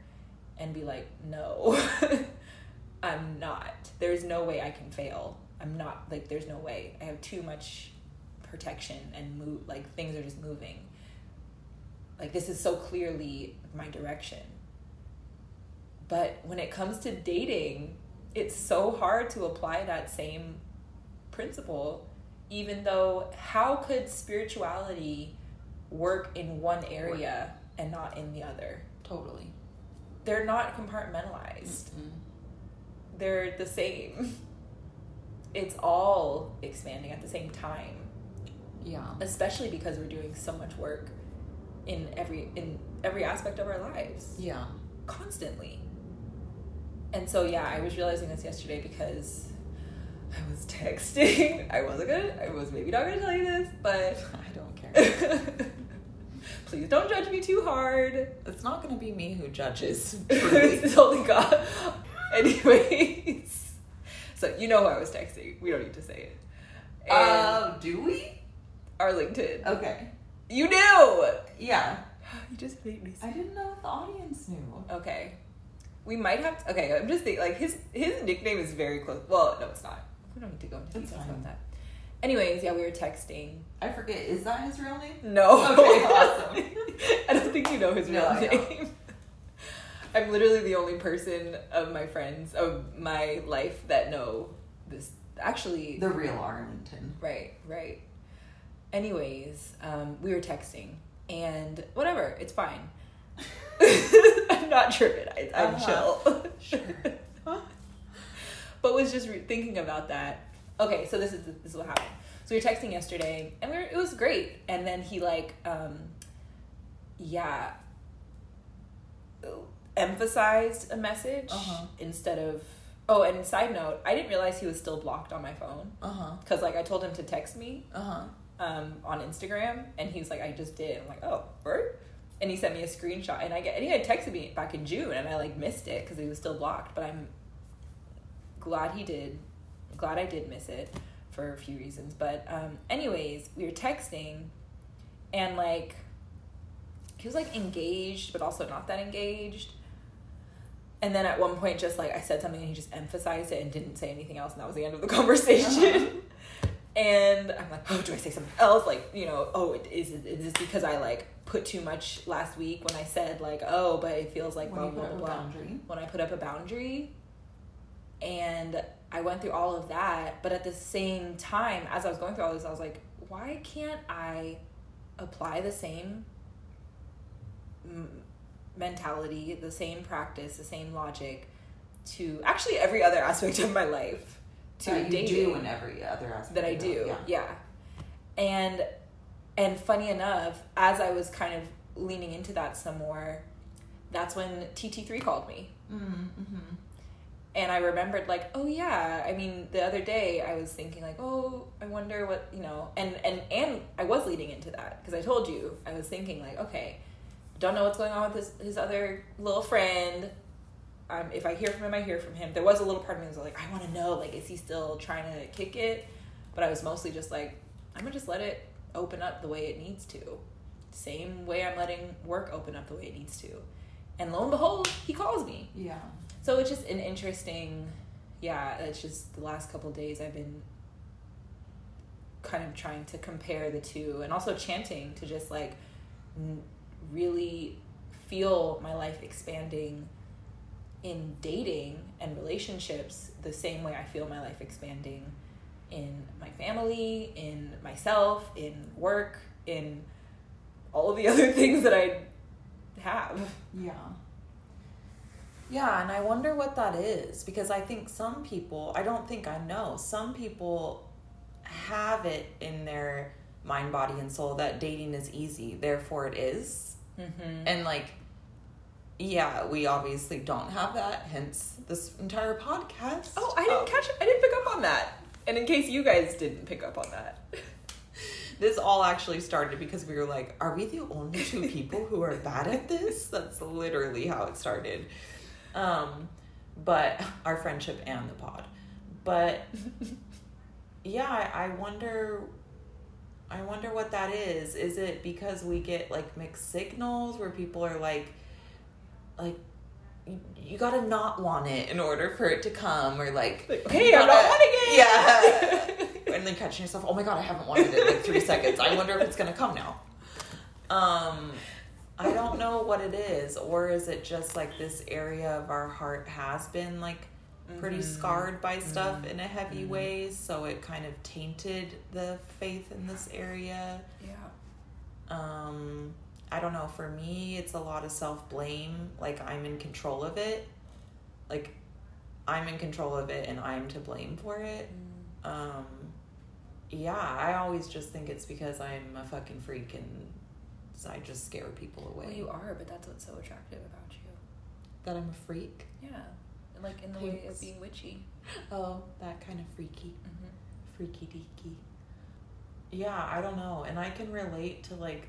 and be like, no, [LAUGHS] I'm not. There's no way I can fail. I'm not, like, there's no way. I have too much protection and move, like, things are just moving. Like, this is so clearly my direction. But when it comes to dating, it's so hard to apply that same principle, even though how could spirituality work in one area and not in the other? Totally. They're not compartmentalized, Mm-mm. they're the same. It's all expanding at the same time, Yeah. especially because we're doing so much work in every in every aspect of our lives. Yeah. constantly. And so yeah, I was realizing this yesterday because I was texting. [LAUGHS] I wasn't gonna I was maybe not gonna tell you this, but [LAUGHS] I don't care. [LAUGHS] please don't judge me too hard. it's not going to be me who judges. [LAUGHS] It's only God. Anyways. So you know who I was texting. We don't need to say it. And Uh, do we? Arlington. Okay. You knew! Yeah. You just made me I didn't know if the audience knew. Okay. We might have to, okay, I'm just thinking like his his nickname is very close. Well, no, it's not. We don't need to go into details about that. Anyways, yeah, we were texting. I forget. Is that his real name? No. Okay, [LAUGHS] awesome. I don't think you know his real No, name. [LAUGHS] I'm literally the only person of my friends of my life that know this. Actually, The real Arlington. Right, right. Anyways, um, we were texting, and whatever, it's fine. [LAUGHS] I'm not tripping. I, I'm Uh-huh. chill. Sure. but was just re- thinking about that. Okay, so this is this is what happened. So we were texting yesterday, and we were, it was great. And then he like, um, yeah, emphasized a message Uh-huh. instead of. Oh, and side note, I didn't realize he was still blocked on my phone Uh huh. because like I told him to text me Uh huh. um, on Instagram, and he's like, "I just did." I'm like, "Oh, word," and he sent me a screenshot, and I get, and he had texted me back in June, and I like missed it because he was still blocked. But I'm glad he did. Glad I did miss it for a few reasons. But um, anyways, we were texting, and like he was like engaged, but also not that engaged. And then at one point, just like I said something, and he just emphasized it and didn't say anything else, and that was the end of the [LAUGHS] conversation. and I'm like, oh, do I say something else? Like, you know, oh, it- is is this because I like put too much last week when I said like, oh, but it feels like When blah blah put up a blah. boundary. When I put up a boundary, and I went through all of that, but at the same time, as I was going through all this, I was like, why can't I apply the same mm, mentality, the same practice, the same logic to actually every other [LAUGHS] aspect of my life? To that you dating do in every other aspect. that I do. it, Yeah. And and funny enough, as I was kind of leaning into that some more, that's when TT3 called me. Mm-hmm. And I remembered like, oh yeah, I mean, the other day I was thinking like, oh, I wonder what, you know, and and and I was leading into that because I told you I was thinking like, okay, don't know what's going on with his his other little friend. Um, if I hear from him, I hear from him. There was a little part of me that was like, I want to know, like, is he still trying to kick it? But I was mostly just like, I'm gonna just let it open up the way it needs to, same way I'm letting work open up the way it needs to. And lo and behold, he calls me. Yeah. So it's just an interesting, yeah. It's just the last couple days I've been kind of trying to compare the two, and also chanting to just like really feel my life expanding in dating and relationships the same way I feel my life expanding in my family, in myself, in work, in all of the [LAUGHS] other things that I have. Yeah. Yeah, and I wonder what that is because I think some people, I don't think I know, some people have it in their mind, body, and soul that dating is easy, therefore it is. Mm-hmm. And like, yeah, we obviously don't have that, hence this entire podcast. Oh, I didn't Um, catch I didn't pick up on that. And in case you guys didn't pick up on that. [LAUGHS] This all actually started because we were like, are we the only two people who are bad at this? That's literally how it started. Um, but [LAUGHS] our friendship and the pod. But [LAUGHS] yeah, I, I wonder I wonder what that is. Is it because we get like mixed signals where people are like like you, you gotta not want it in order for it to come or like Like, hey, I'm not wanting it. [LAUGHS] yeah and then catching yourself oh my god i haven't wanted it in like three seconds i wonder if it's gonna come now um i don't know what it is or is it just like this area of our heart has been like pretty Mhm. scarred by stuff in a heavy Mhm. way so it kind of tainted the faith in this area Yeah. um i don't know for me it's a lot of self-blame like i'm in control of it like i'm in control of it and i'm to blame for it um yeah i always just think it's because i'm a fucking freak and i just scare people away Well, you are, but that's what's so attractive about you. that i'm a freak Yeah. Like in the way of being witchy. oh that kind of freaky Mm-hmm. freaky deaky yeah i don't know and i can relate to like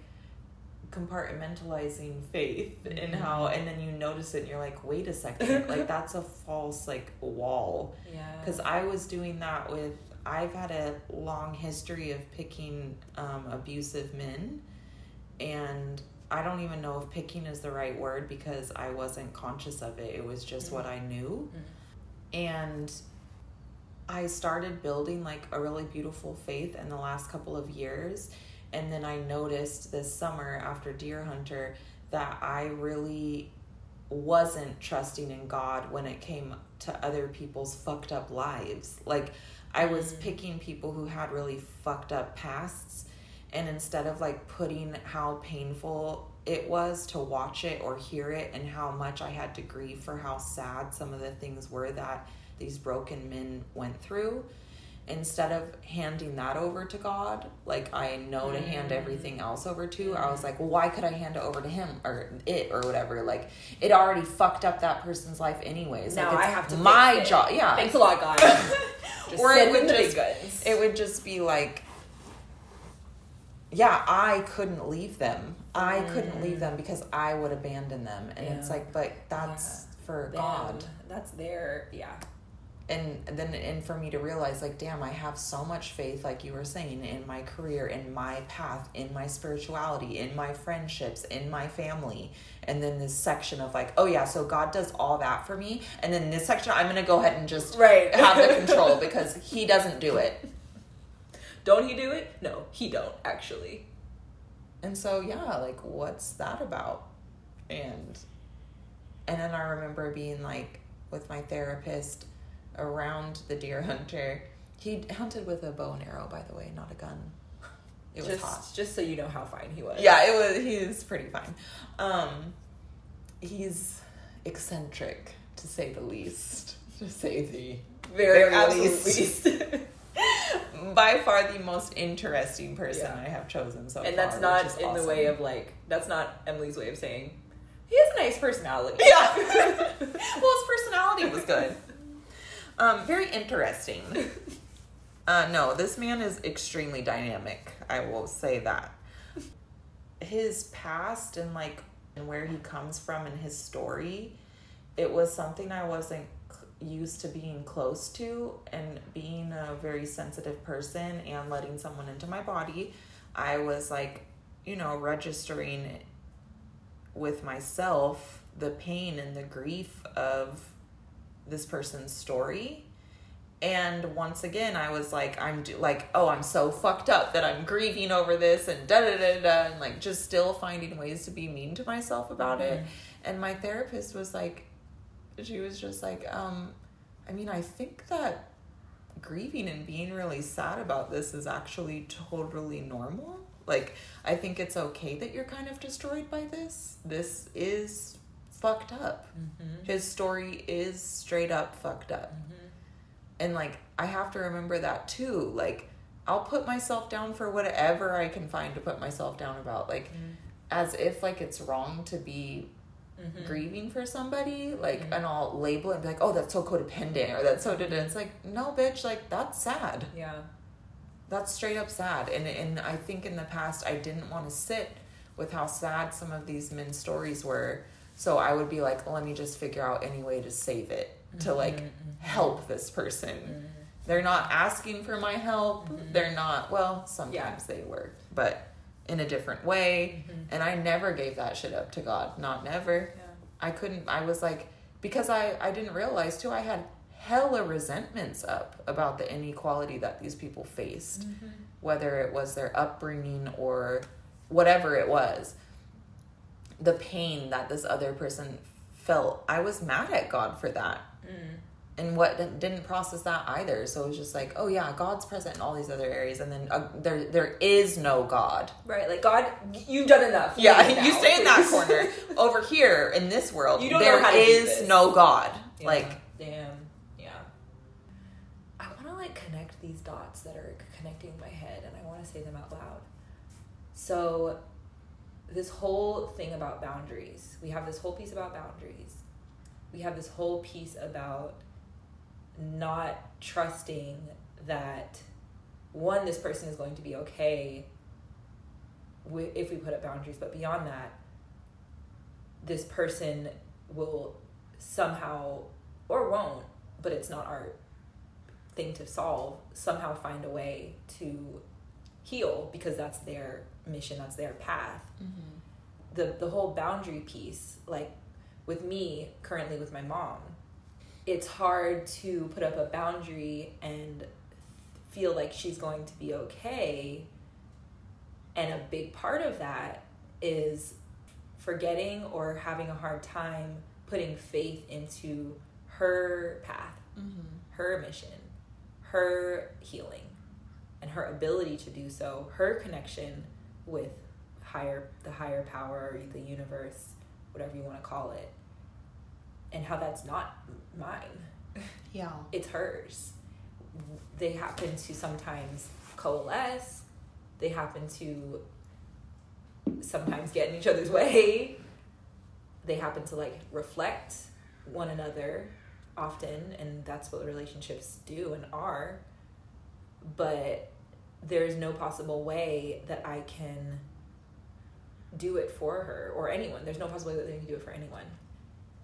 compartmentalizing faith and Mhm. how and then you notice it and you're like wait a second [LAUGHS] like that's a false like wall Yeah. because i was doing that with i've had a long history of picking um, abusive men and i don't even know if picking is the right word because i wasn't conscious of it it was just what i knew and I started building like a really beautiful faith in the last couple of years. And then I noticed this summer after Deer Hunter that I really wasn't trusting in God when it came to other people's fucked up lives. Like, I was Mm. picking people who had really fucked up pasts. And instead of like putting how painful it was to watch it or hear it and how much I had to grieve for how sad some of the things were that these broken men went through, instead of handing that over to God, like I know to hand Mm. everything else over to, I was like, well, why could I hand it over to him or it or whatever? Like it already fucked up that person's life anyways. Now like, I have to my job. Yeah, Thanks a lot, God. [LAUGHS] Or it would in the big just- it would just be like yeah i couldn't leave them. I couldn't leave mm. them because i would abandon them. And it's like but that's for Them. god. That's their yeah. and then and for me to realize like damn i have so much faith like you were saying in my career in my path in my spirituality in my friendships in my family. And then this section of like oh yeah so god does all that for me. And then this section i'm gonna go ahead and just Right. have the [LAUGHS] control because he doesn't do it Don't he do it? No, he don't actually. And so yeah, like what's that about? And and then I remember being like with my therapist around the deer hunter. He hunted with a bow and arrow, by the way, not a gun. It was just hot. just so you know how fine he was. Yeah, it was he's pretty fine. Um he's eccentric to say the least. To say the very, Very least. least. [LAUGHS] [LAUGHS] by far the most interesting person Yeah. I have chosen so and far. that's not in the way of like that's not Emily's way of saying he has a nice personality. Yeah. [LAUGHS] well, his personality was good. Um, very interesting. Uh, no, this man is extremely dynamic. I will say that. His past and like and where he comes from and his story, it was something I wasn't used to being close to and being a very sensitive person and letting someone into my body. I was like, you know, registering with myself the pain and the grief of this person's story and once again i was like i'm do- like oh i'm so fucked up that i'm grieving over this and da da da da and like just still finding ways to be mean to myself about it mm-hmm. and my therapist was like she was just like, um, I mean, I think that grieving and being really sad about this is actually totally normal. Like, I think it's okay that you're kind of destroyed by this. This is fucked up. Mm-hmm. His story is straight up fucked up. And like, I have to remember that too. Like, I'll put myself down for whatever I can find to put myself down about. Like, as if like it's wrong to be Mm-hmm. grieving for somebody, like, Mhm. and I'll label it and be like, oh, that's so codependent or that's so. da-da." It's like, no, bitch, like that's sad. Yeah. That's straight up sad. And and I think in the past I didn't want to sit with how sad some of these men's stories were. So I would be like, let me just figure out any way to save it to like Mhm, help this person. mhm. They're not asking for my help. Mhm. They're not. Well, sometimes they were, but in a different way. Mhm. And I never gave that shit up to God. Not never. Yeah. I couldn't. I was like, because I I didn't realize too. I had hella resentments up about the inequality that these people faced, Mm-hmm. whether it was their upbringing or whatever it was. The pain that this other person felt. I was mad at God for that Mm. And what didn't process that either. So it was just like, oh yeah, God's present in all these other areas, and then uh, there there is no God. Right, like God, you've done enough. Yeah, [LAUGHS] you now, stay in that corner. [LAUGHS] Over here in this world, You don't know there how to is no God. Yeah, Like, damn, yeah. I want to like connect these dots that are connecting my head, and I want to say them out loud. So, this whole thing about boundaries, we have this whole piece about boundaries. We have this whole piece about not trusting that one, this person is going to be okay if we put up boundaries, but beyond that, this person will somehow or won't, but it's not our thing to solve, somehow find a way to heal because that's their mission, that's their path. Mm-hmm. The the whole boundary piece, like with me currently with my mom, it's hard to put up a boundary and feel like she's going to be okay. And a big part of that is forgetting or having a hard time putting faith into her path, mm-hmm. her mission, her healing, and her ability to do so, her connection with higher the higher power, the universe, whatever you want to call it. And how that's not mine yeah, it's hers. They happen to sometimes coalesce. They happen to sometimes get in each other's way. They happen to like reflect one another often, and that's what relationships do and are. But there's no possible way that I can do it for her or anyone. There's no possible way that they can do it for anyone.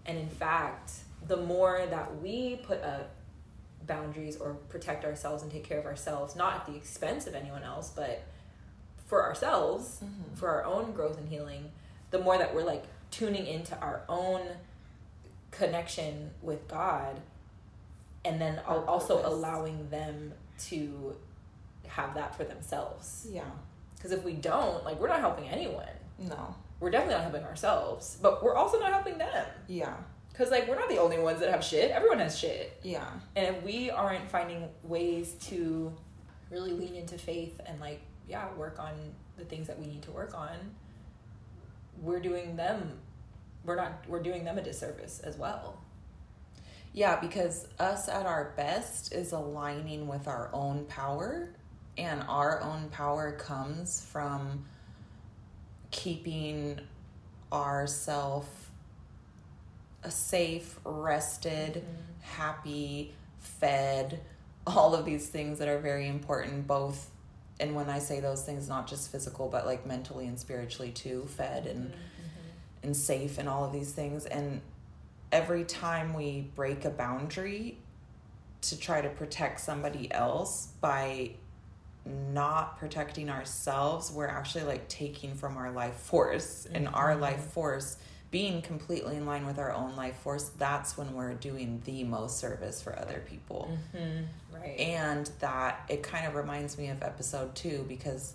And in fact, the more that we put up boundaries or protect ourselves and take care of ourselves, not at the expense of anyone else, but for ourselves, mm-hmm. for our own growth and healing, the more that we're like tuning into our own connection with God and then Our also purpose. allowing them to have that for themselves. yeah, Because if we don't, like, we're not helping anyone. no, We're definitely not helping ourselves, but we're also not helping them. yeah, Because, like, we're not the only ones that have shit. Everyone has shit. yeah, And if we aren't finding ways to really lean into faith and, like, yeah, work on the things that we need to work on, we're doing them, we're not, we're doing them a disservice as well. yeah. Because us at our best is aligning with our own power, and our own power comes from keeping ourself a safe, rested, mm-hmm. happy, fed, all of these things that are very important, both. And when I say those things, not just physical, but like mentally and spiritually too, fed and mm-hmm. and safe and all of these things. And every time we break a boundary to try to protect somebody else by not protecting ourselves, we're actually like taking from our life force. And our Mhm. life force being completely in line with our own life force, that's when we're doing the most service for other people. Mm-hmm. Right. And that it kind of reminds me of episode two because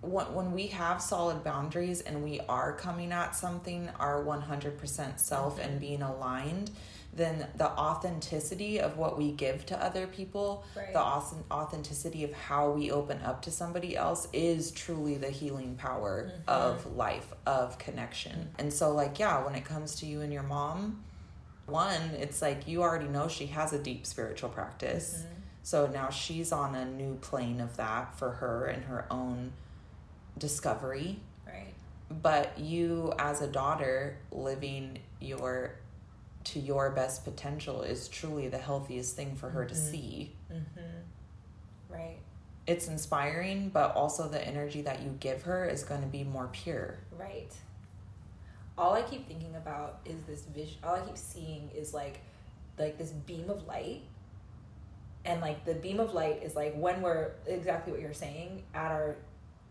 when, when we have solid boundaries and we are coming at something our 100% self Mm-hmm. and being aligned then the authenticity of what we give to other people Right. the authenticity of how we open up to somebody else is truly the healing power Mm-hmm. of life of connection and so like yeah when it comes to you and your mom one it's like you already know she has a deep spiritual practice Mm-hmm. so now she's on a new plane of that for her and her own discovery Right. but you as a daughter living your to your best potential is truly the healthiest thing for her to Mhm. see Mm-hmm. Right. it's inspiring but also the energy that you give her is going to be more pure Right. All I keep thinking about is this vision. All I keep seeing is like, like this beam of light, and like the beam of light is like when we're exactly what you're saying at our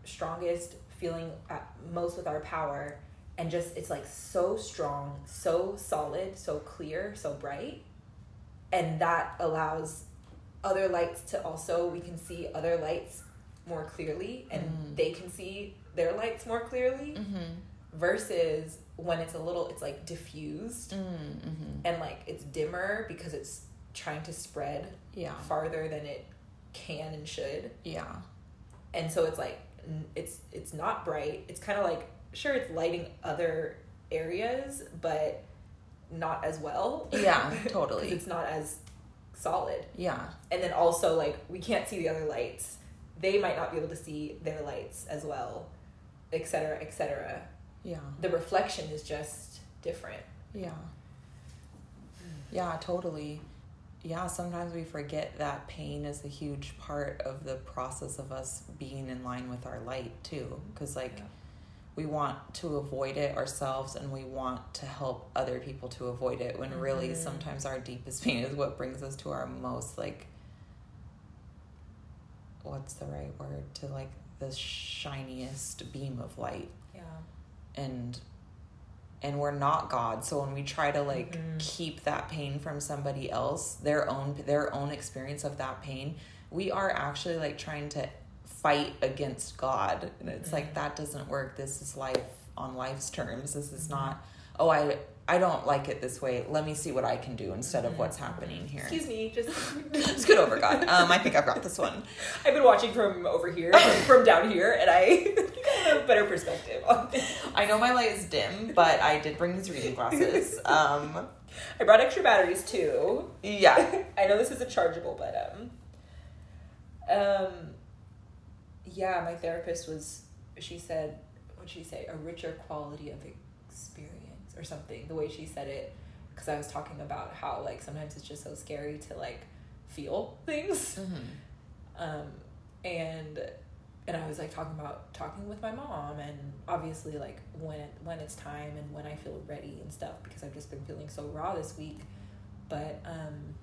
strongest, feeling at most with our power, and just it's like so strong, so solid, so clear, so bright, and that allows other lights to also we can see other lights more clearly, and Mm. they can see their lights more clearly mm-hmm. versus when it's a little it's like diffused Mm-hmm. and like it's dimmer because it's trying to spread yeah farther than it can and should yeah and so it's like it's it's not bright it's kind of like sure it's lighting other areas but not as well Yeah, [LAUGHS] totally. it's not as solid yeah and then also like we can't see the other lights they might not be able to see their lights as well etc etc yeah the reflection is just different Yeah. Yeah, totally. Yeah, sometimes we forget that pain is a huge part of the process of us being in line with our light too. Because, like, Yeah. We want to avoid it ourselves and we want to help other people to avoid it when really Mhm. sometimes our deepest pain is what brings us to our most, like, what's the right word? To, like, the shiniest beam of light yeah and and we're not god so when we try to like Mhm. keep that pain from somebody else their own their own experience of that pain we are actually like trying to fight against god. And it's like Mhm. that doesn't work. This is life on life's terms. This is not oh i i don't like it this way. Let me see what i can do instead of Mhm. what's happening here. Excuse me, just [LAUGHS] scoot over god. Um i think i've got this one. [LAUGHS] I've been watching from over here, from [LAUGHS] down here, and I have a better perspective i know my light is dim but i did bring these reading glasses. Um I brought extra batteries too. yeah. I know this is a chargeable, but um, um, yeah, my therapist was. She said, what'd she say? A richer quality of experience or something. The way she said it, because I was talking about how like sometimes it's just so scary to like feel things. hmm um, and and I was like talking about talking with my mom and obviously like when it, when it's time and when I feel ready and stuff because I've just been feeling so raw this week but um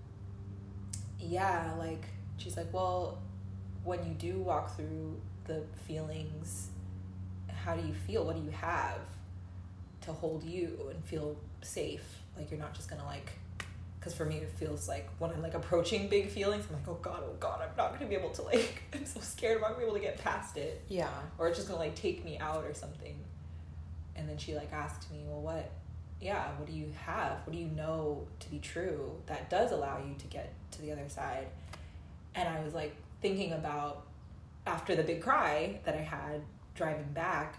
yeah like she's like well when you do walk through the feelings how do you feel? What do you have to hold you and feel safe? Like you're not just gonna like because for me it feels like when i'm like approaching big feelings i'm like oh god oh god i'm not gonna be able to like [LAUGHS] i'm so scared i'm not gonna be able to get past it. Yeah. Or it's just gonna like take me out or something. And then she like asked me well what yeah what do you have? What do you know to be true that does allow you to get to the other side? And i was like thinking about after the big cry that i had driving back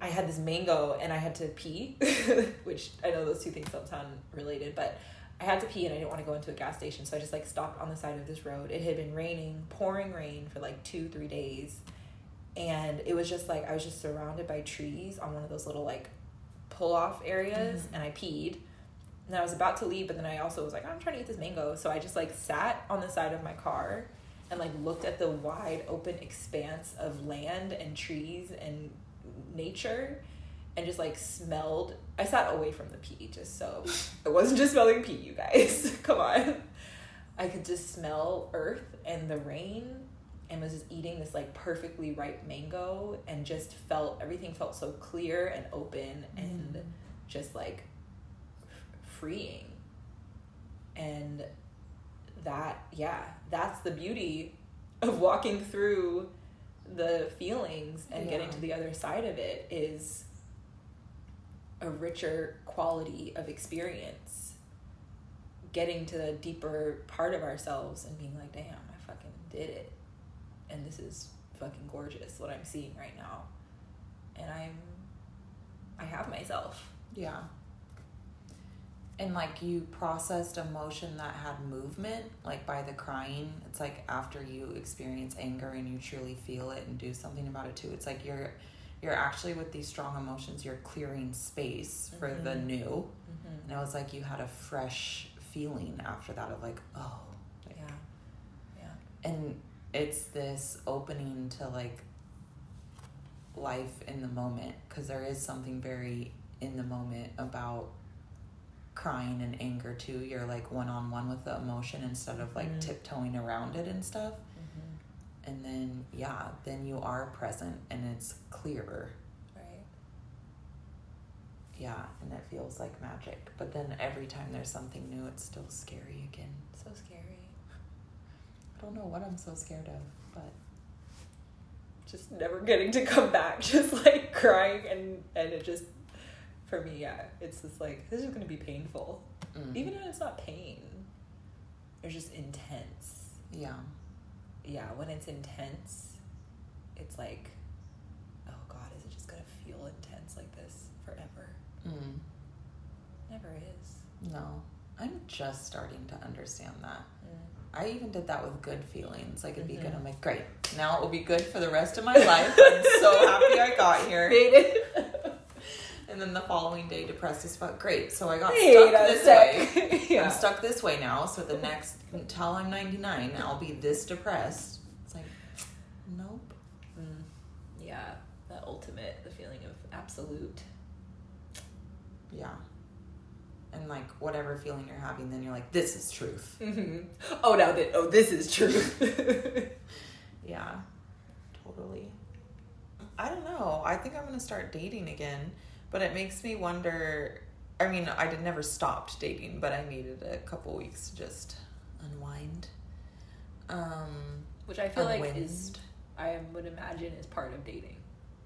i had this mango and i had to pee [LAUGHS] which i know those two things don't sound related but i had to pee and i didn't want to go into a gas station so i just like stopped on the side of this road it had been raining pouring rain for like two three days and it was just like I was just surrounded by trees on one of those little like pull off areas Mhm. and I peed. And I was about to leave, but then I also was like, I'm trying to eat this mango. So I just like sat on the side of my car and like looked at the wide open expanse of land and trees and nature and just like smelled I sat away from the pee just so [LAUGHS] it wasn't just smelling pee, you guys. [LAUGHS] Come on. I could just smell earth and the rain and was just eating this like perfectly ripe mango and just felt everything felt so clear and open and Mm. just like f- freeing and that yeah that's the beauty of walking through the feelings and getting to the other side of it is a richer quality of experience. Getting to the deeper part of ourselves and being like damn i fucking did it. And this is fucking gorgeous what i'm seeing right now. And i'm i have myself. Yeah. And like you processed emotion that had movement, like by the crying. It's like after you experience anger and you truly feel it and do something about it too. It's like you're you're actually with these strong emotions, you're clearing space for the Mhm. new. mm-hmm. And it was like you had a fresh feeling after that of like, oh, like, yeah yeah and it's this opening to like life in the moment because there is something very in the moment about crying and anger too. You're like one-on-one with the emotion instead of like Mhm. tiptoeing around it and stuff. Mm-hmm. and then yeah then you are present and it's clearer. Right. Yeah and it feels like magic. But then every time there's something new it's still scary again. So scary. I don't know what i'm so scared of but just never getting to come back [LAUGHS] just like crying and and it just for me yeah it's just like this is gonna be painful mm, even if it's not pain it's just intense yeah yeah when it's intense it's like oh god is it just gonna feel intense like this forever mm. never is No, I'm just starting to understand that. Mm. I even did that with good feelings. Like it'd be good. Mhm. I'm like, great. Now it will be good for the rest of my life. [LAUGHS] I'm so happy I got here. Made it. [LAUGHS] And then the following day, depressed as fuck. Great. So I got Wait stuck this way. [LAUGHS] yeah. I'm stuck this way now. So the next until I'm 99, I'll be this depressed. It's like, nope. Mm. Yeah, the ultimate, the feeling of absolute. Yeah. And like whatever feeling you're having, then you're like, this is truth. Mm-hmm. Oh, now that oh, this is true. [LAUGHS] Yeah, totally. I don't know. I think I'm gonna start dating again, but it makes me wonder. I mean, I did never stopped dating, but I needed a couple weeks to just unwind. Um, Which I feel like is, I would imagine, is part of dating.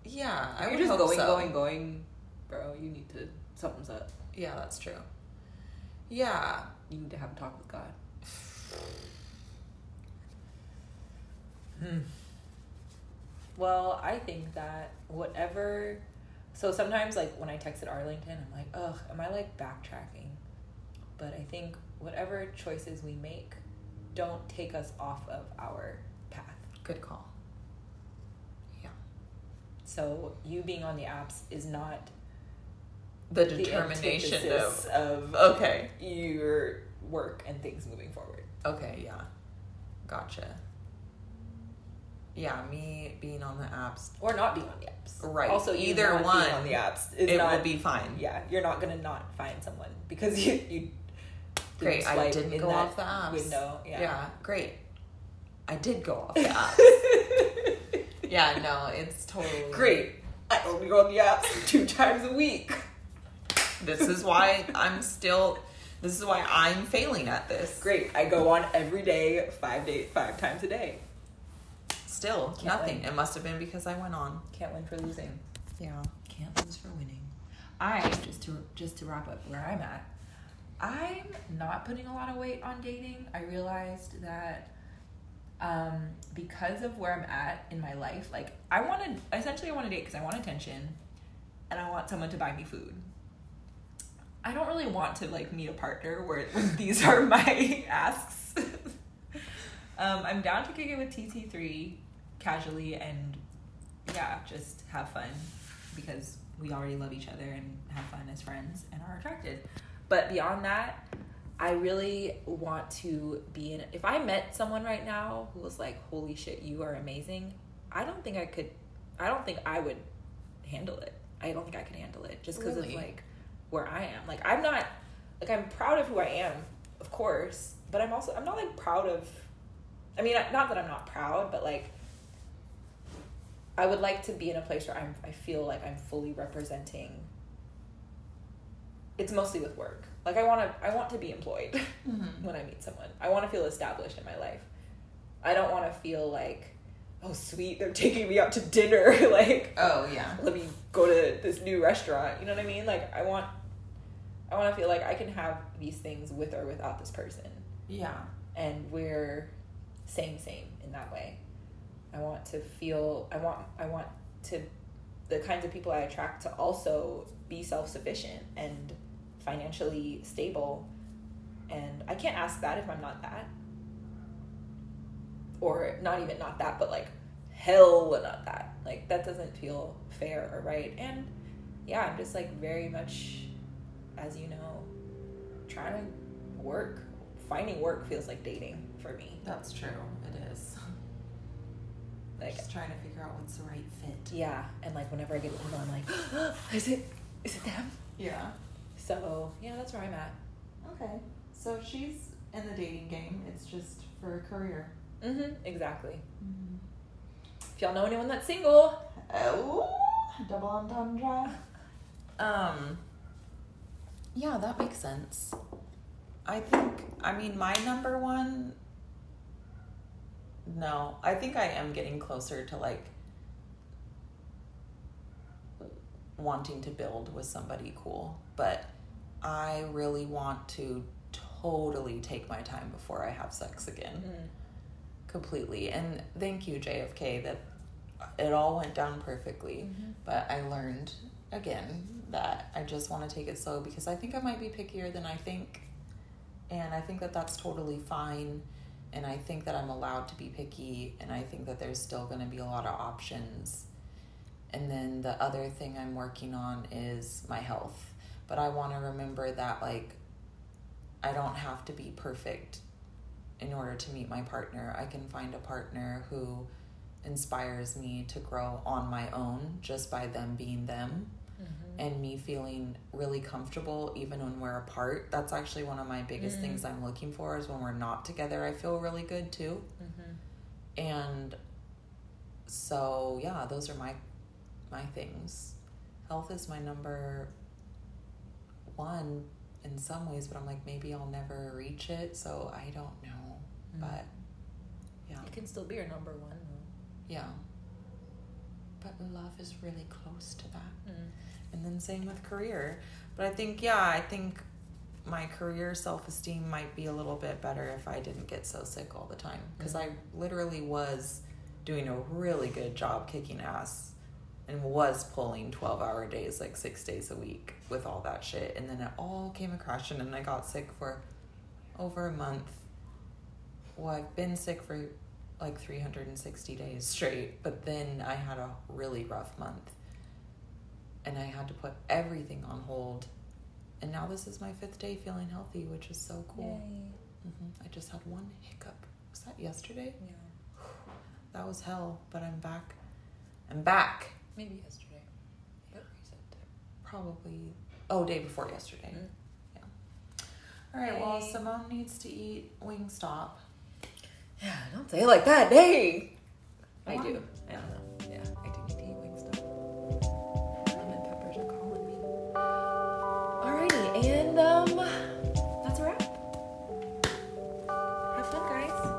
yeah, I You're just going, so. going, going, bro. You need to something's up. Yeah, that's true. Yeah, You need to have a talk with God. Hmm. Well, I think that whatever. So sometimes, like when I texted Arlington, I'm like, ugh, am I like backtracking? But I think whatever choices we make don't take us off of our path. good call. Yeah, So you being on the apps is not the the determination antithesis of of okay, your work and things moving forward. okay, yeah, gotcha. Yeah, me being on the apps, Or not being on the apps. Right. Also, Either one, on the apps is it not will be fine. yeah, you're not gonna not find someone because [LAUGHS] you you Great, I didn't go off the apps. window. Yeah. Yeah. great. I did go off the [LAUGHS] apps. yeah, no, it's totally Great. I only go on the apps [LAUGHS] two times a week. This is why I'm still. This is why I'm failing at this. Great. I go on every day, five day, five times a day. Still Can't nothing. win. It must have been because I went on. Can't win for losing. Yeah. Can't lose for winning. I just to just to wrap up where I'm at. I'm not putting a lot of weight on dating. I realized that um, because of where I'm at in my life, like I wanted essentially I want to date because I want attention, and I want someone to buy me food. I don't really want to like meet a partner where [LAUGHS] these are my [LAUGHS] asks. [LAUGHS] um, I'm down to kick it with TT3 casually and yeah, just have fun because we already love each other and have fun as friends and are attracted. But beyond that, I really want to be in. If I met someone right now who was like, "Holy shit, you are amazing," I don't think I could. I don't think I would handle it. I don't think I could handle it just because Really? of like where I am. Like I'm not. Like I'm proud of who I am, of course, but I'm also I'm not like proud of. I mean, not that I'm not proud, but like I would like to be in a place where I'm I feel like I'm fully representing it's mostly with work. Like I want to I want to be employed [LAUGHS] Mm-hmm. when I meet someone. I want to feel established in my life. I don't want to feel like oh sweet, they're taking me out to dinner. [LAUGHS] like Oh yeah. let me go to this new restaurant. You know what I mean? Like I want I want to feel like I can have these things with or without this person Yeah. and we're same same in that way. I want to feel I want I want to the kinds of people I attract to also be self-sufficient and financially stable and I can't ask that if I'm not that. Or not even not that, but like hell not that. Like that doesn't feel fair or right. And yeah, I'm just like very much as you know trying to work. Finding work feels like dating for me. That's true. It is. Like Just trying to figure out what's the right fit. yeah, and like whenever I get an email, I'm like, [GASPS] is it is it them? Yeah. So yeah, that's where I'm at. Okay. So she's in the dating game. It's just for a career. Mm-hmm. Exactly. If y'all know anyone that's single, Oh, double entendre. [LAUGHS] Um. Yeah, that makes sense. I think. I mean, my number one. No, I think I am getting closer to like wanting to build with somebody cool, but I really want to totally take my time before I have sex again mm-hmm. completely. And thank you, JFK, that it all went down perfectly. Mm-hmm. But I learned again that I just want to take it slow because I think I might be pickier than I think. And I think that that's totally fine. And I think that I'm allowed to be picky. And I think that there's still going to be a lot of options. And then the other thing I'm working on is my health. But I want to remember that, like, I don't have to be perfect in order to meet my partner. I can find a partner who inspires me to grow on my own just by them being them and me feeling really comfortable even when we're apart. That's actually one of my biggest Mm. things I'm looking for is when we're not together, I feel really good too. And so, yeah, those are my my things. Health is my number one in some ways, but I'm like maybe I'll never reach it, so I don't know. But yeah. It can still be your number one. though. Yeah. But love is really close to that. Mm. And then same with career. But I think, yeah, I think my career self esteem might be a little bit better if I didn't get so sick all the time. Because I literally was doing a really good job kicking ass and was pulling 12 hour days, like six days a week with all that shit. And then it all came crashing and I got sick for over a month. Well, I've been sick for like 360 days straight, but then I had a really rough month and I had to put everything on hold. And now this is my fifth day feeling healthy, which is so cool. hmm I just had one hiccup. Was that yesterday? Yeah. [SIGHS] That was hell, but I'm back. I'm back. Maybe yesterday. Recent. Probably, oh, day before yesterday. Mm. Yeah. All right, well, Yay. Simone needs to eat Wingstop. Yeah, don't say it like that. Dang. I do. I do. And um, that's a wrap. Have fun, guys.